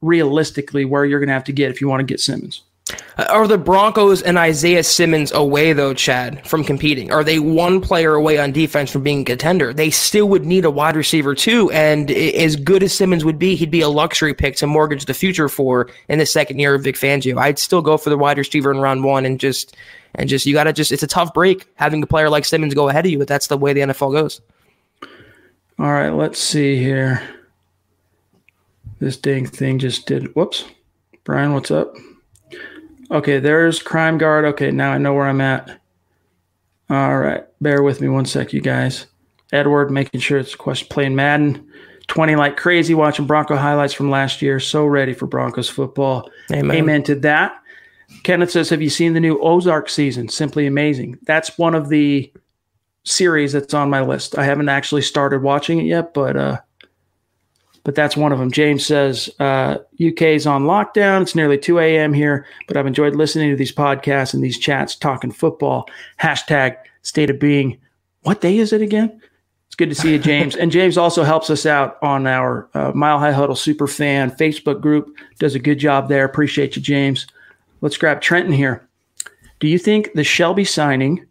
realistically where you're going to have to get if you want to get Simmons. Uh, are the Broncos and Isaiah Simmons away though, Chad, from competing? Are they one player away on defense from being a contender? They still would need a wide receiver too, and as good as Simmons would be, he'd be a luxury pick to mortgage the future for in the second year of Vic Fangio. I'd still go for the wide receiver in round one and just and just you got to just it's a tough break having a player like Simmons go ahead of you, but that's the way the NFL goes. All right, let's see here. This dang thing just did. Whoops. Brian, what's up? Okay, there's Crime Guard. Okay, now I know where I'm at. All right, bear with me one sec, you guys. Edward making sure it's question playing Madden 20 like crazy, watching Bronco highlights from last year. So ready for Broncos football. Amen. Amen to that. Kenneth says, Have you seen the new Ozark season? Simply amazing. That's one of the series that's on my list. I haven't actually started watching it yet, but uh, but that's one of them. James says uh, UK is on lockdown. It's nearly 2 a.m. here, but I've enjoyed listening to these podcasts and these chats talking football. Hashtag state of being. What day is it again? It's good to see you, James. and James also helps us out on our uh, Mile High Huddle Super Fan Facebook group. Does a good job there. Appreciate you, James. Let's grab Trenton here. Do you think the Shelby signing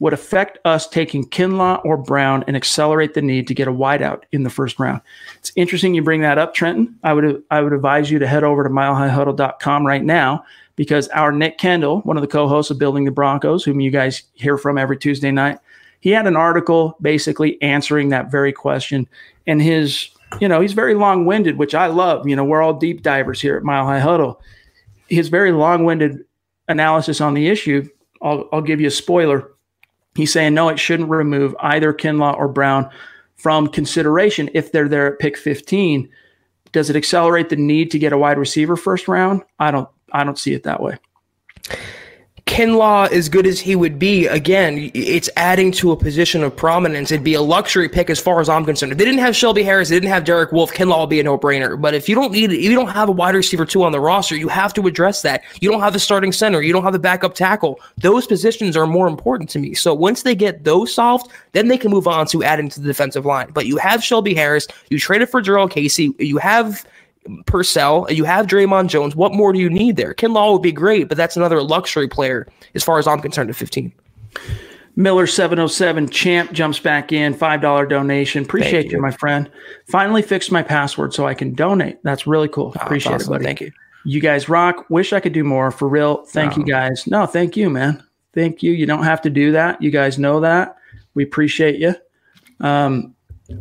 would affect us taking Kinlaw or Brown and accelerate the need to get a wideout in the first round. It's interesting you bring that up, Trenton. I would I would advise you to head over to milehighhuddle.com right now because our Nick Kendall, one of the co-hosts of Building the Broncos, whom you guys hear from every Tuesday night, he had an article basically answering that very question. And his, you know, he's very long-winded, which I love. You know, we're all deep divers here at Mile High Huddle. His very long-winded analysis on the issue, I'll, I'll give you a spoiler He's saying no, it shouldn't remove either Kinlaw or Brown from consideration if they're there at pick 15. Does it accelerate the need to get a wide receiver first round? I don't I don't see it that way. Kinlaw, as good as he would be, again, it's adding to a position of prominence. It'd be a luxury pick as far as I'm concerned. If they didn't have Shelby Harris, they didn't have Derek Wolfe, Kinlaw would be a no-brainer. But if you don't need, if you don't have a wide receiver two on the roster, you have to address that. You don't have the starting center, you don't have the backup tackle. Those positions are more important to me. So once they get those solved, then they can move on to adding to the defensive line. But you have Shelby Harris, you traded for Jurrell Casey, you have Purcell, you have Dre'Mont Jones. What more do you need there? Kinlaw would be great, but that's another luxury player as far as I'm concerned at 15. Miller 707 champ jumps back in, $5 donation. Appreciate you. you. my friend. Finally fixed my password so I can donate. That's really cool. Oh, Appreciate awesome. it, buddy. Thank you. You guys rock. Wish I could do more for real. Thank you guys. No, thank you, man. Thank you. You don't have to do that. You guys know that. We appreciate you. Um,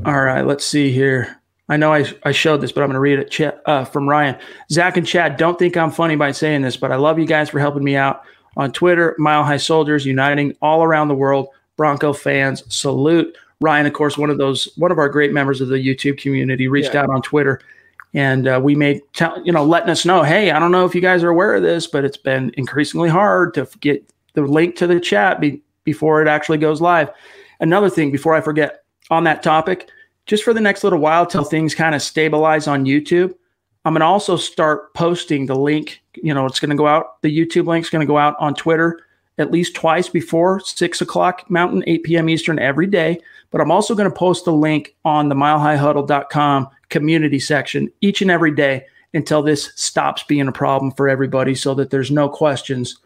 all right, let's see here. I know I, I showed this, but I'm going to read it Ch- uh, from Ryan. Zach and Chad, don't think I'm funny by saying this, but I love you guys for helping me out on Twitter. Mile High Soldiers uniting all around the world. Bronco fans salute. Ryan, of course, one of those, one of our great members of the YouTube community, reached yeah. out on Twitter, and uh, we made, t- you know, letting us know, hey, I don't know if you guys are aware of this, but it's been increasingly hard to get the link to the chat be- before it actually goes live. Another thing, before I forget, on that topic just for the next little while till things kind of stabilize on YouTube. I'm going to also start posting the link. You know, it's going to go out. The YouTube link's going to go out on Twitter at least twice before six o'clock Mountain, 8 p.m. Eastern every day. But I'm also going to post the link on the milehighhuddle.com community section each and every day until this stops being a problem for everybody so that there's no questions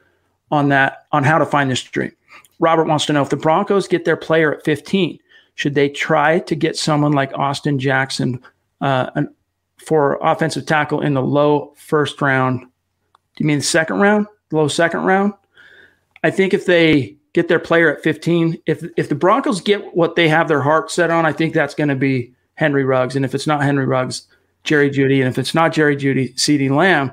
on that, on how to find this stream. Robert wants to know if the Broncos get their player at 15, should they try to get someone like Austin Jackson uh, an, for offensive tackle in the low first round? Do you mean the second round, low second round? I think if they get their player at 15, if if the Broncos get what they have their heart set on, I think that's going to be Henry Ruggs. And if it's not Henry Ruggs, Jerry Jeudy. And if it's not Jerry Jeudy, CeeDee Lamb.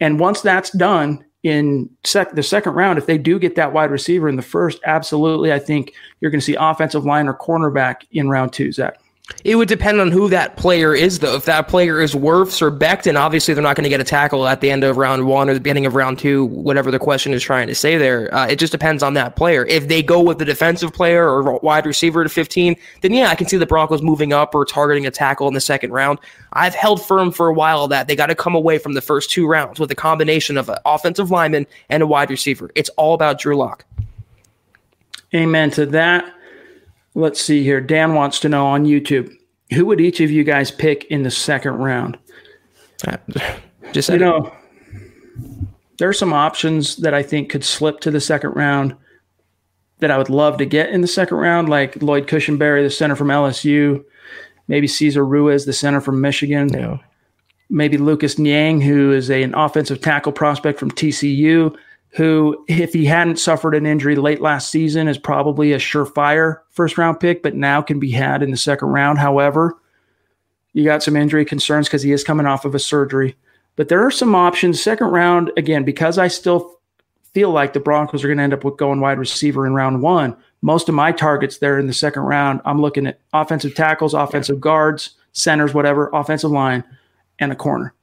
And once that's done, in sec- the second round, if they do get that wide receiver in the first, absolutely, I think you're going to see offensive line or cornerback in round two, Zach. It would depend on who that player is, though. If that player is Wirfs or Becton, obviously they're not going to get a tackle at the end of round one or the beginning of round two, whatever the question is trying to say there. Uh, it just depends on that player. If they go with the defensive player or wide receiver to 15, then yeah, I can see the Broncos moving up or targeting a tackle in the second round. I've held firm for a while that they got to come away from the first two rounds with a combination of an offensive lineman and a wide receiver. It's all about Drew Lock. Amen to that. Let's see here. Dan wants to know on YouTube who would each of you guys pick in the second round? Uh, just you know, there are some options that I think could slip to the second round that I would love to get in the second round, like Lloyd Cushenberry, the center from LSU, maybe Cesar Ruiz, the center from Michigan, yeah. maybe Lucas Niang, who is a, an offensive tackle prospect from TCU who, if he hadn't suffered an injury late last season, is probably a surefire first round pick, but now can be had in the second round. However, you got some injury concerns because he is coming off of a surgery. But there are some options. Second round, again, because I still feel like the Broncos are going to end up with going wide receiver in round one. Most of my targets there in the second round, I'm looking at offensive tackles, offensive guards, centers, whatever, offensive line, and a corner.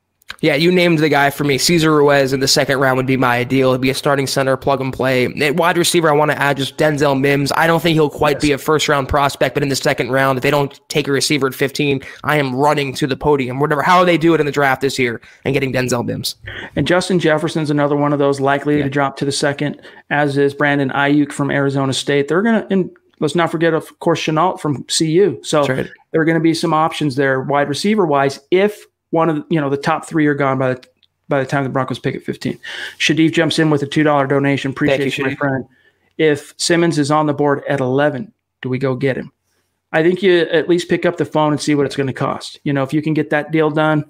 Yeah, you named the guy for me. Cesar Ruiz in the second round would be my ideal. It'd be a starting center, plug and play. At wide receiver, I want to add just Denzel Mims. I don't think he'll quite yes. be a first round prospect, but in the second round, if they don't take a receiver at 15, I am running to the podium. Whatever, how they do it in the draft this year and getting Denzel Mims. And Justin Jefferson's another one of those likely yeah. to drop to the second, as is Brandon Aiyuk from Arizona State. They're going to, and let's not forget, of course, Shenault from CU. So right. there are going to be some options there, wide receiver wise, if one of the, you know the top three are gone by the by the time the Broncos pick at 15. Shadif jumps in with a two dollar donation. Appreciate you, my friend. If Simmons is on the board at 11, do we go get him? I think you at least pick up the phone and see what it's going to cost. You know, if you can get that deal done,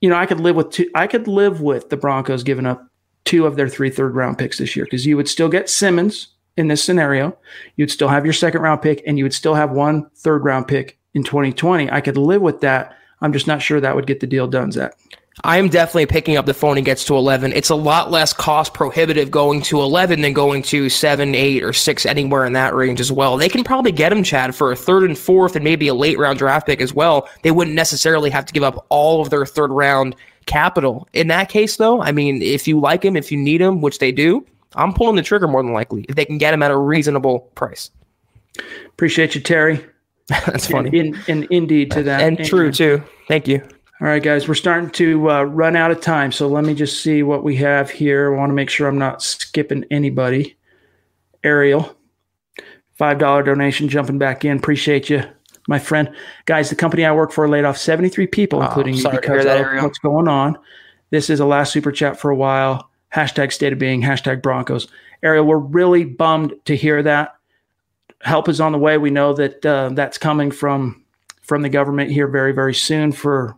you know, I could live with two. I could live with the Broncos giving up two of their three third round picks this year because you would still get Simmons in this scenario. You'd still have your second round pick and you would still have one third round pick in 2020. I could live with that I'm just not sure that would get the deal done, Zach. I am definitely picking up the phone and gets to 11. It's a lot less cost prohibitive going to 11 than going to 7, 8, or 6, anywhere in that range as well. They can probably get him, Chad, for a third and fourth and maybe a late round draft pick as well. They wouldn't necessarily have to give up all of their third round capital. In that case, though, I mean, if you like him, if you need him, which they do, I'm pulling the trigger more than likely if they can get him at a reasonable price. Appreciate you, Terry. That's funny. And, and, indeed to that. And, and true, too. Thank you. All right, guys, we're starting to uh, run out of time. So let me just see what we have here. I want to make sure I'm not skipping anybody. Ariel, $5 donation jumping back in. Appreciate you, my friend. Guys, the company I work for laid off 73 people, oh, including you, because that, of what's going on. This is a last super chat for a while. Hashtag state of being, hashtag Broncos. Ariel, we're really bummed to hear that. Help is on the way. We know that uh, that's coming from from the government here very, very soon for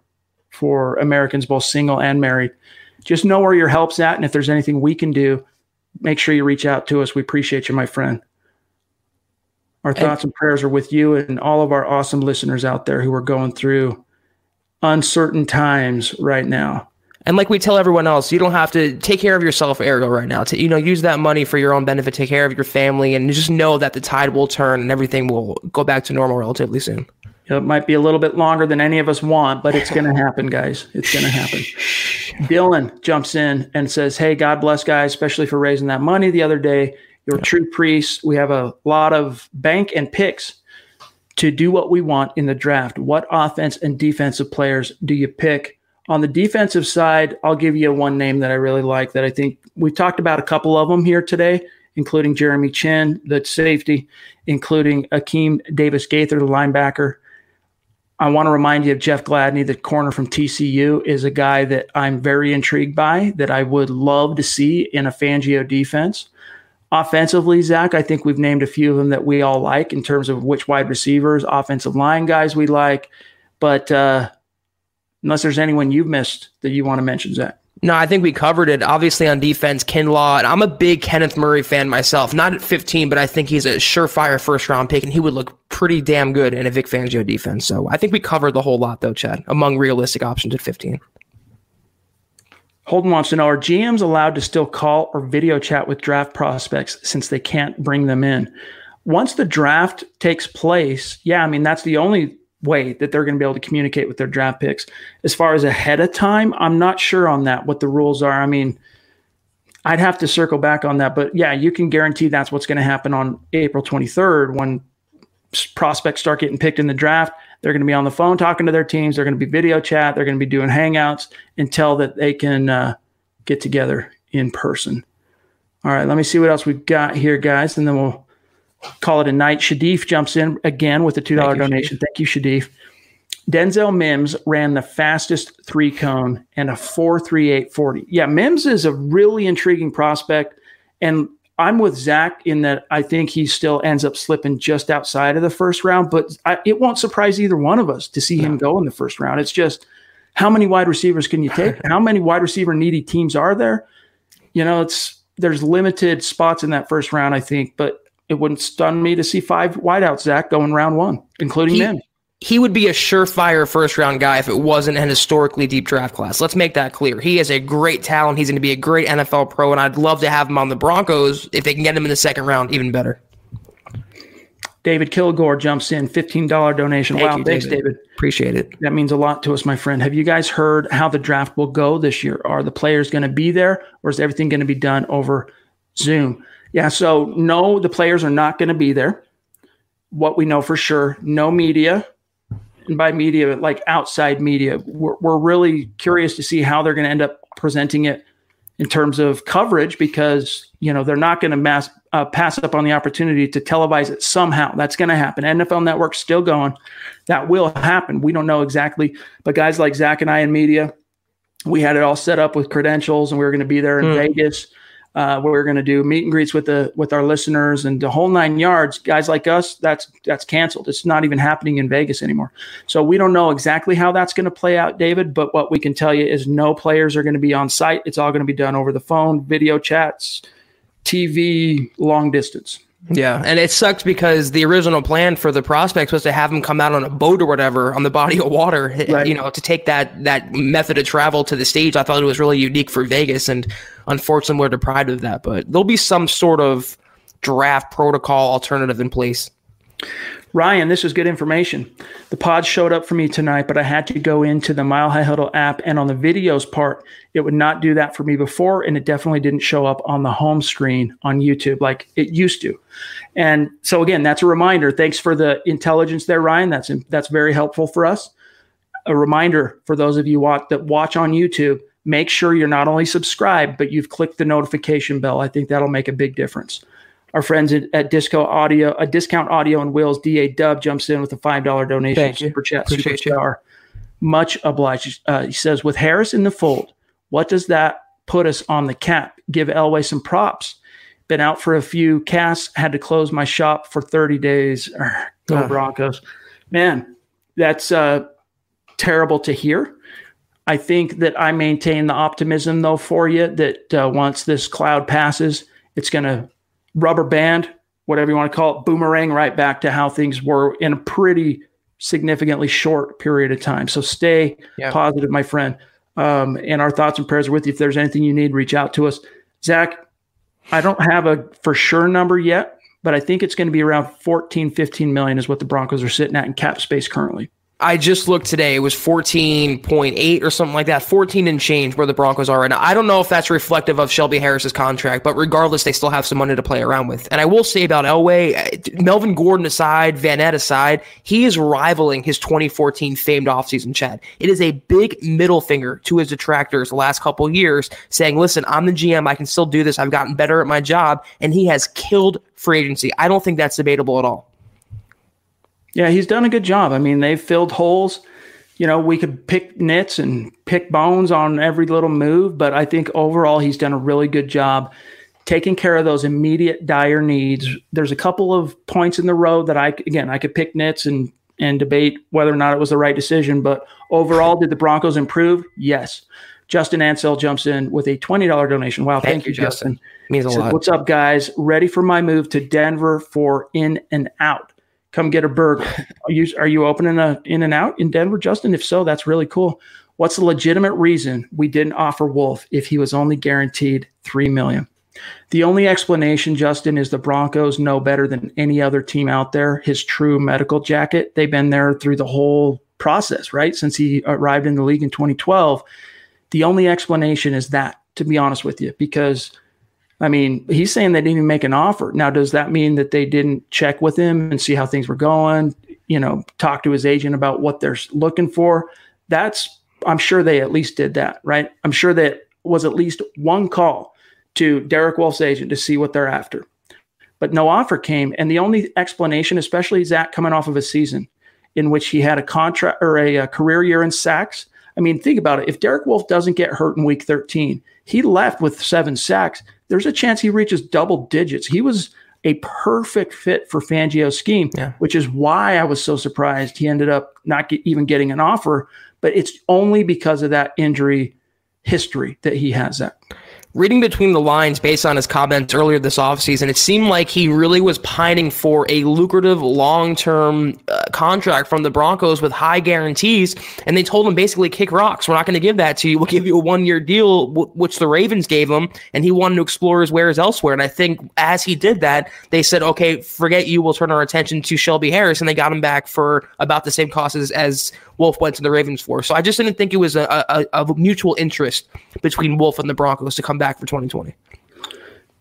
for Americans, both single and married. Just know where your help's at. And if there's anything we can do, make sure you reach out to us. We appreciate you, my friend. Our thoughts and prayers are with you and all of our awesome listeners out there who are going through uncertain times right now. And like we tell everyone else, you don't have to take care of yourself, Ariel, right now. To you know, use that money for your own benefit, take care of your family, and just know that the tide will turn and everything will go back to normal relatively soon. It might be a little bit longer than any of us want, but it's going to happen, guys. It's going to happen. Dylan jumps in and says, Hey, God bless, guys, especially for raising that money the other day. You're a true priests. We have a lot of bank and picks to do what we want in the draft. What offense and defensive players do you pick? On the defensive side, I'll give you one name that I really like that I think we've talked about a couple of them here today including Jeremy Chinn, the safety, including Akeem Davis Gaither, the linebacker, I want to remind you of Jeff Gladney, the corner from TCU, is a guy that I'm very intrigued by, that I would love to see in a Fangio defense. Offensively, Zach, I think we've named a few of them that we all like in terms of which wide receivers, offensive line guys we like. But uh, unless there's anyone you've missed that you want to mention, Zach. No, I think we covered it. Obviously on defense, Kinlaw, and I'm a big Kenneth Murray fan myself. Not at 15, but I think he's a surefire first round pick, and he would look pretty damn good in a Vic Fangio defense. So I think we covered the whole lot, though, Chad, among realistic options at 15. Holden wants to know: Are GMs allowed to still call or video chat with draft prospects since they can't bring them in? Once the draft takes place, yeah, I mean that's the only way that they're going to be able to communicate with their draft picks. As far as ahead of time, I'm not sure on that, what the rules are. I mean, I'd have to circle back on that. But yeah, you can guarantee that's what's going to happen on April 23rd when prospects start getting picked in the draft. They're going to be on the phone talking to their teams. They're going to be video chat. They're going to be doing hangouts until that they can uh, get together in person. All right, let me see what else we've got here, guys, and then we'll call it a night. Shadif jumps in again with a $2 Thank donation. You, Thank you, Shadif. Denzel Mims ran the fastest three cone and a 4.3840. Yeah, Mims is a really intriguing prospect. And I'm with Zach in that I think he still ends up slipping just outside of the first round, but I, it won't surprise either one of us to see him go in the first round. It's just how many wide receivers can you take? how many wide receiver needy teams are there? You know, it's there's limited spots in that first round, I think, but it wouldn't stun me to see five wideouts, Zach, going round one, including he, men. He would be a surefire first round guy if it wasn't an historically deep draft class. Let's make that clear. He has a great talent. He's going to be a great NFL pro, and I'd love to have him on the Broncos. If they can get him in the second round, even better. David Kilgore jumps in, $15 donation. Thank wow, you, thanks, David. David. Appreciate it. That means a lot to us, my friend. Have you guys heard how the draft will go this year? Are the players going to be there, or is everything going to be done over Zoom? Yeah, so no, the players are not going to be there. What we know for sure, no media. And by media, like outside media, we're, we're really curious to see how they're going to end up presenting it in terms of coverage because you know they're not going to mass uh, pass up on the opportunity to televise it somehow. That's going to happen. NFL Network's still going. That will happen. We don't know exactly, but guys like Zach and I in media, we had it all set up with credentials, and we were going to be there in mm. Vegas uh, we're going to do meet and greets with the with our listeners and the whole nine yards. Guys like us, that's that's canceled. It's not even happening in Vegas anymore. So we don't know exactly how that's going to play out, David. But what we can tell you is no players are going to be on site. It's all going to be done over the phone, video chats, TV, long distance. Yeah, and it sucks because the original plan for the prospects was to have them come out on a boat or whatever on the body of water, right. you know, to take that that method of travel to the stage. I thought it was really unique for Vegas, and unfortunately, we're deprived of that. But there'll be some sort of draft protocol alternative in place. Ryan, this is good information. The pod showed up for me tonight, but I had to go into the Mile High Huddle app, and on the videos part, it would not do that for me before, and it definitely didn't show up on the home screen on YouTube like it used to. And so, again, that's a reminder. Thanks for the intelligence there, Ryan. That's that's very helpful for us. A reminder for those of you watch, that watch on YouTube: make sure you're not only subscribed, but you've clicked the notification bell. I think that'll make a big difference. Our friends at, at Disco Audio, a discount audio and wheels, DA Dub jumps in with a five dollar donation. Thank you. Super chat, Appreciate superstar. Much obliged. Uh, he says, with Harris in the fold, what does that put us on the cap? Give Elway some props. Been out for a few casts, had to close my shop for 30 days. Go Ah. Broncos. Man, that's uh, terrible to hear. I think that I maintain the optimism, though, for you that uh, once this cloud passes, it's going to rubber band, whatever you want to call it, boomerang right back to how things were in a pretty significantly short period of time. So stay Yeah. positive, my friend. Um, and our thoughts and prayers are with you. If there's anything you need, reach out to us. Zach, I don't have a for sure number yet, but I think it's going to be around 14, 15 million is what the Broncos are sitting at in cap space currently. I just looked today. It was 14.8 or something like that, 14 and change where the Broncos are right now. I don't know if that's reflective of Shelby Harris's contract, but regardless, they still have some money to play around with. And I will say about Elway, uh, Melvin Gordon aside, Vannett aside, he is rivaling his 2014 famed offseason Chad. It is a big middle finger to his detractors the last couple years saying, listen, I'm the GM. I can still do this. I've gotten better at my job. And he has killed free agency. I don't think that's debatable at all. Yeah, he's done a good job. I mean, they've filled holes. You know, we could pick nits and pick bones on every little move, but I think overall he's done a really good job taking care of those immediate dire needs. There's a couple of points in the road that I again I could pick nits and and debate whether or not it was the right decision, but overall, did the Broncos improve? Yes. Justin Ansell jumps in with a twenty dollar donation. Wow, thank, Thank you, Justin. Justin. Means a Says, lot. What's up, guys? Ready for my move to Denver for In and Out. Come get a burger. Are you, are you opening a In and Out in Denver, Justin? If so, that's really cool. What's the legitimate reason we didn't offer Wolfe if he was only guaranteed three million? The only explanation, Justin, is the Broncos know better than any other team out there his true medical jacket. They've been there through the whole process, right? Since he arrived in the league in 2012. The only explanation is that, to be honest with you, because I mean, he's saying they didn't even make an offer. Now, does that mean that they didn't check with him and see how things were going? You know, talk to his agent about what they're looking for? That's, I'm sure they at least did that, right? I'm sure that was at least one call to Derek Wolfe's agent to see what they're after. But no offer came. And the only explanation, especially Zach coming off of a season in which he had a contract or a, a career year in sacks. I mean, think about it. If Derek Wolfe doesn't get hurt in week 13, he left with seven sacks. There's a chance he reaches double digits. He was a perfect fit for Fangio's scheme, Yeah. which is why I was so surprised he ended up not get, even getting an offer. But it's only because of that injury history that he has that. Reading between the lines based on his comments earlier this offseason, it seemed like he really was pining for a lucrative long term uh, contract from the Broncos with high guarantees. And they told him basically, kick rocks. We're not going to give that to you. We'll give you a one year deal, w- which the Ravens gave him. And he wanted to explore his wares elsewhere. And I think as he did that, they said, okay, forget you. We'll turn our attention to Shelby Harris. And they got him back for about the same cost as, as Wolfe went to the Ravens for. So I just didn't think it was a, a, a mutual interest between Wolfe and the Broncos to come back for 2020.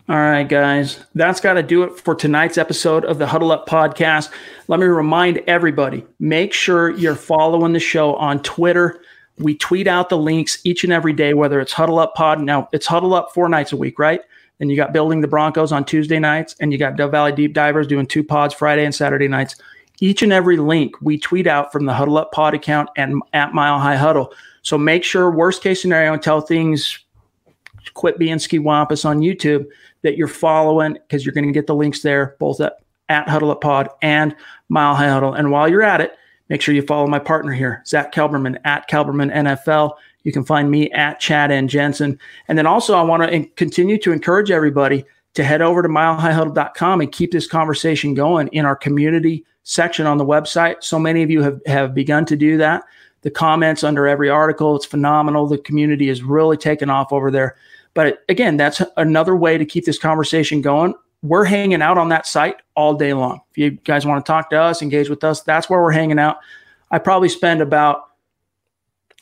All right, guys, that's got to do it for tonight's episode of the Huddle Up podcast. Let me remind everybody make sure you're following the show on Twitter. We tweet out the links each and every day, whether it's Huddle Up Pod. Now, it's Huddle Up four nights a week, right? Then you got Building the Broncos on Tuesday nights, and you got Dove Valley Deep Divers doing two pods Friday and Saturday nights. Each and every link we tweet out from the Huddle Up Pod account and at Mile High Huddle. So make sure, worst case scenario, until things quit being ski wampus on YouTube that you're following because you're going to get the links there, both at, at Huddle Up Pod and Mile High Huddle. And while you're at it, make sure you follow my partner here, Zach Kelberman at Kelberman NFL. You can find me at Chad and Jensen. And then also, I want to continue to encourage everybody to head over to milehighhuddle.com and keep this conversation going in our community section on the website. So many of you have, have begun to do that. The comments under every article, it's phenomenal. The community is really taken off over there. But again, that's another way to keep this conversation going. we're hanging out on that site all day long. If you guys want to talk to us, engage with us, that's where we're hanging out. I probably spend about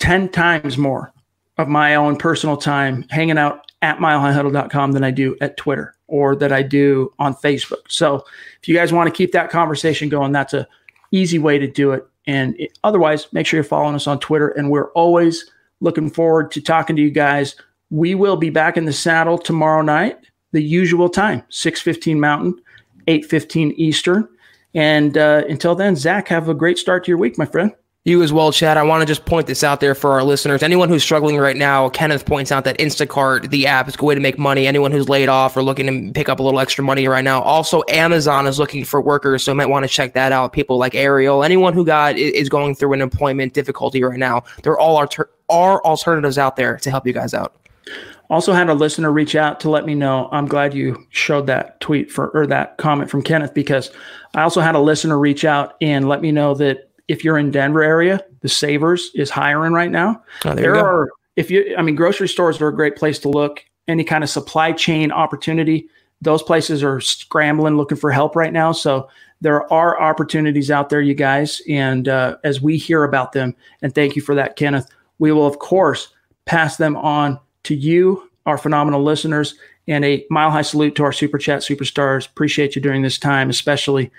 10 times more of my own personal time hanging out at milehighhuddle.com than I do at Twitter or that I do on Facebook. So if you guys want to keep that conversation going, that's a easy way to do it. And it, otherwise, make sure you're following us on Twitter. And we're always looking forward to talking to you guys. We will be back in the saddle tomorrow night, the usual time, 6:15 Mountain, 8:15 Eastern. And uh, until then, Zach, have a great start to your week, my friend. You as well, Chad. I want to just point this out there for our listeners. Anyone who's struggling right now, Kenneth points out that Instacart, the app, is a way to make money. Anyone who's laid off or looking to pick up a little extra money right now. Also, Amazon is looking for workers, so you might want to check that out. People like Ariel, anyone who got is going through an employment difficulty right now. There all are are alternatives out there to help you guys out. Also had a listener reach out to let me know. I'm glad you showed that tweet for or that comment from Kenneth because I also had a listener reach out and let me know that if you're in Denver area, the Savers is hiring right now. Oh, there, there are if you I mean grocery stores are a great place to look. Any kind of supply chain opportunity, those places are scrambling looking for help right now. So there are opportunities out there, you guys. And uh, as we hear about them, and thank you for that, Kenneth, we will of course pass them on to you, our phenomenal listeners, and a mile high salute to our super chat superstars. Appreciate you during this time, especially.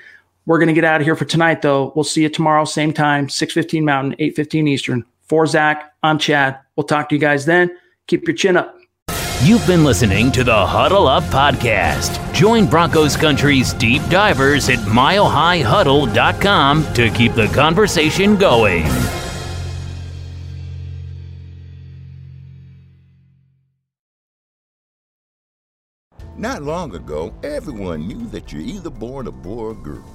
We're going to get out of here for tonight, though. We'll see you tomorrow, same time, 6.15 Mountain, 8.15 Eastern. For Zach, I'm Chad. We'll talk to you guys then. Keep your chin up. You've been listening to the Huddle Up Podcast. Join Broncos Country's deep divers at milehighhuddle.com to keep the conversation going. Not long ago, everyone knew that you're either born a boy or girl.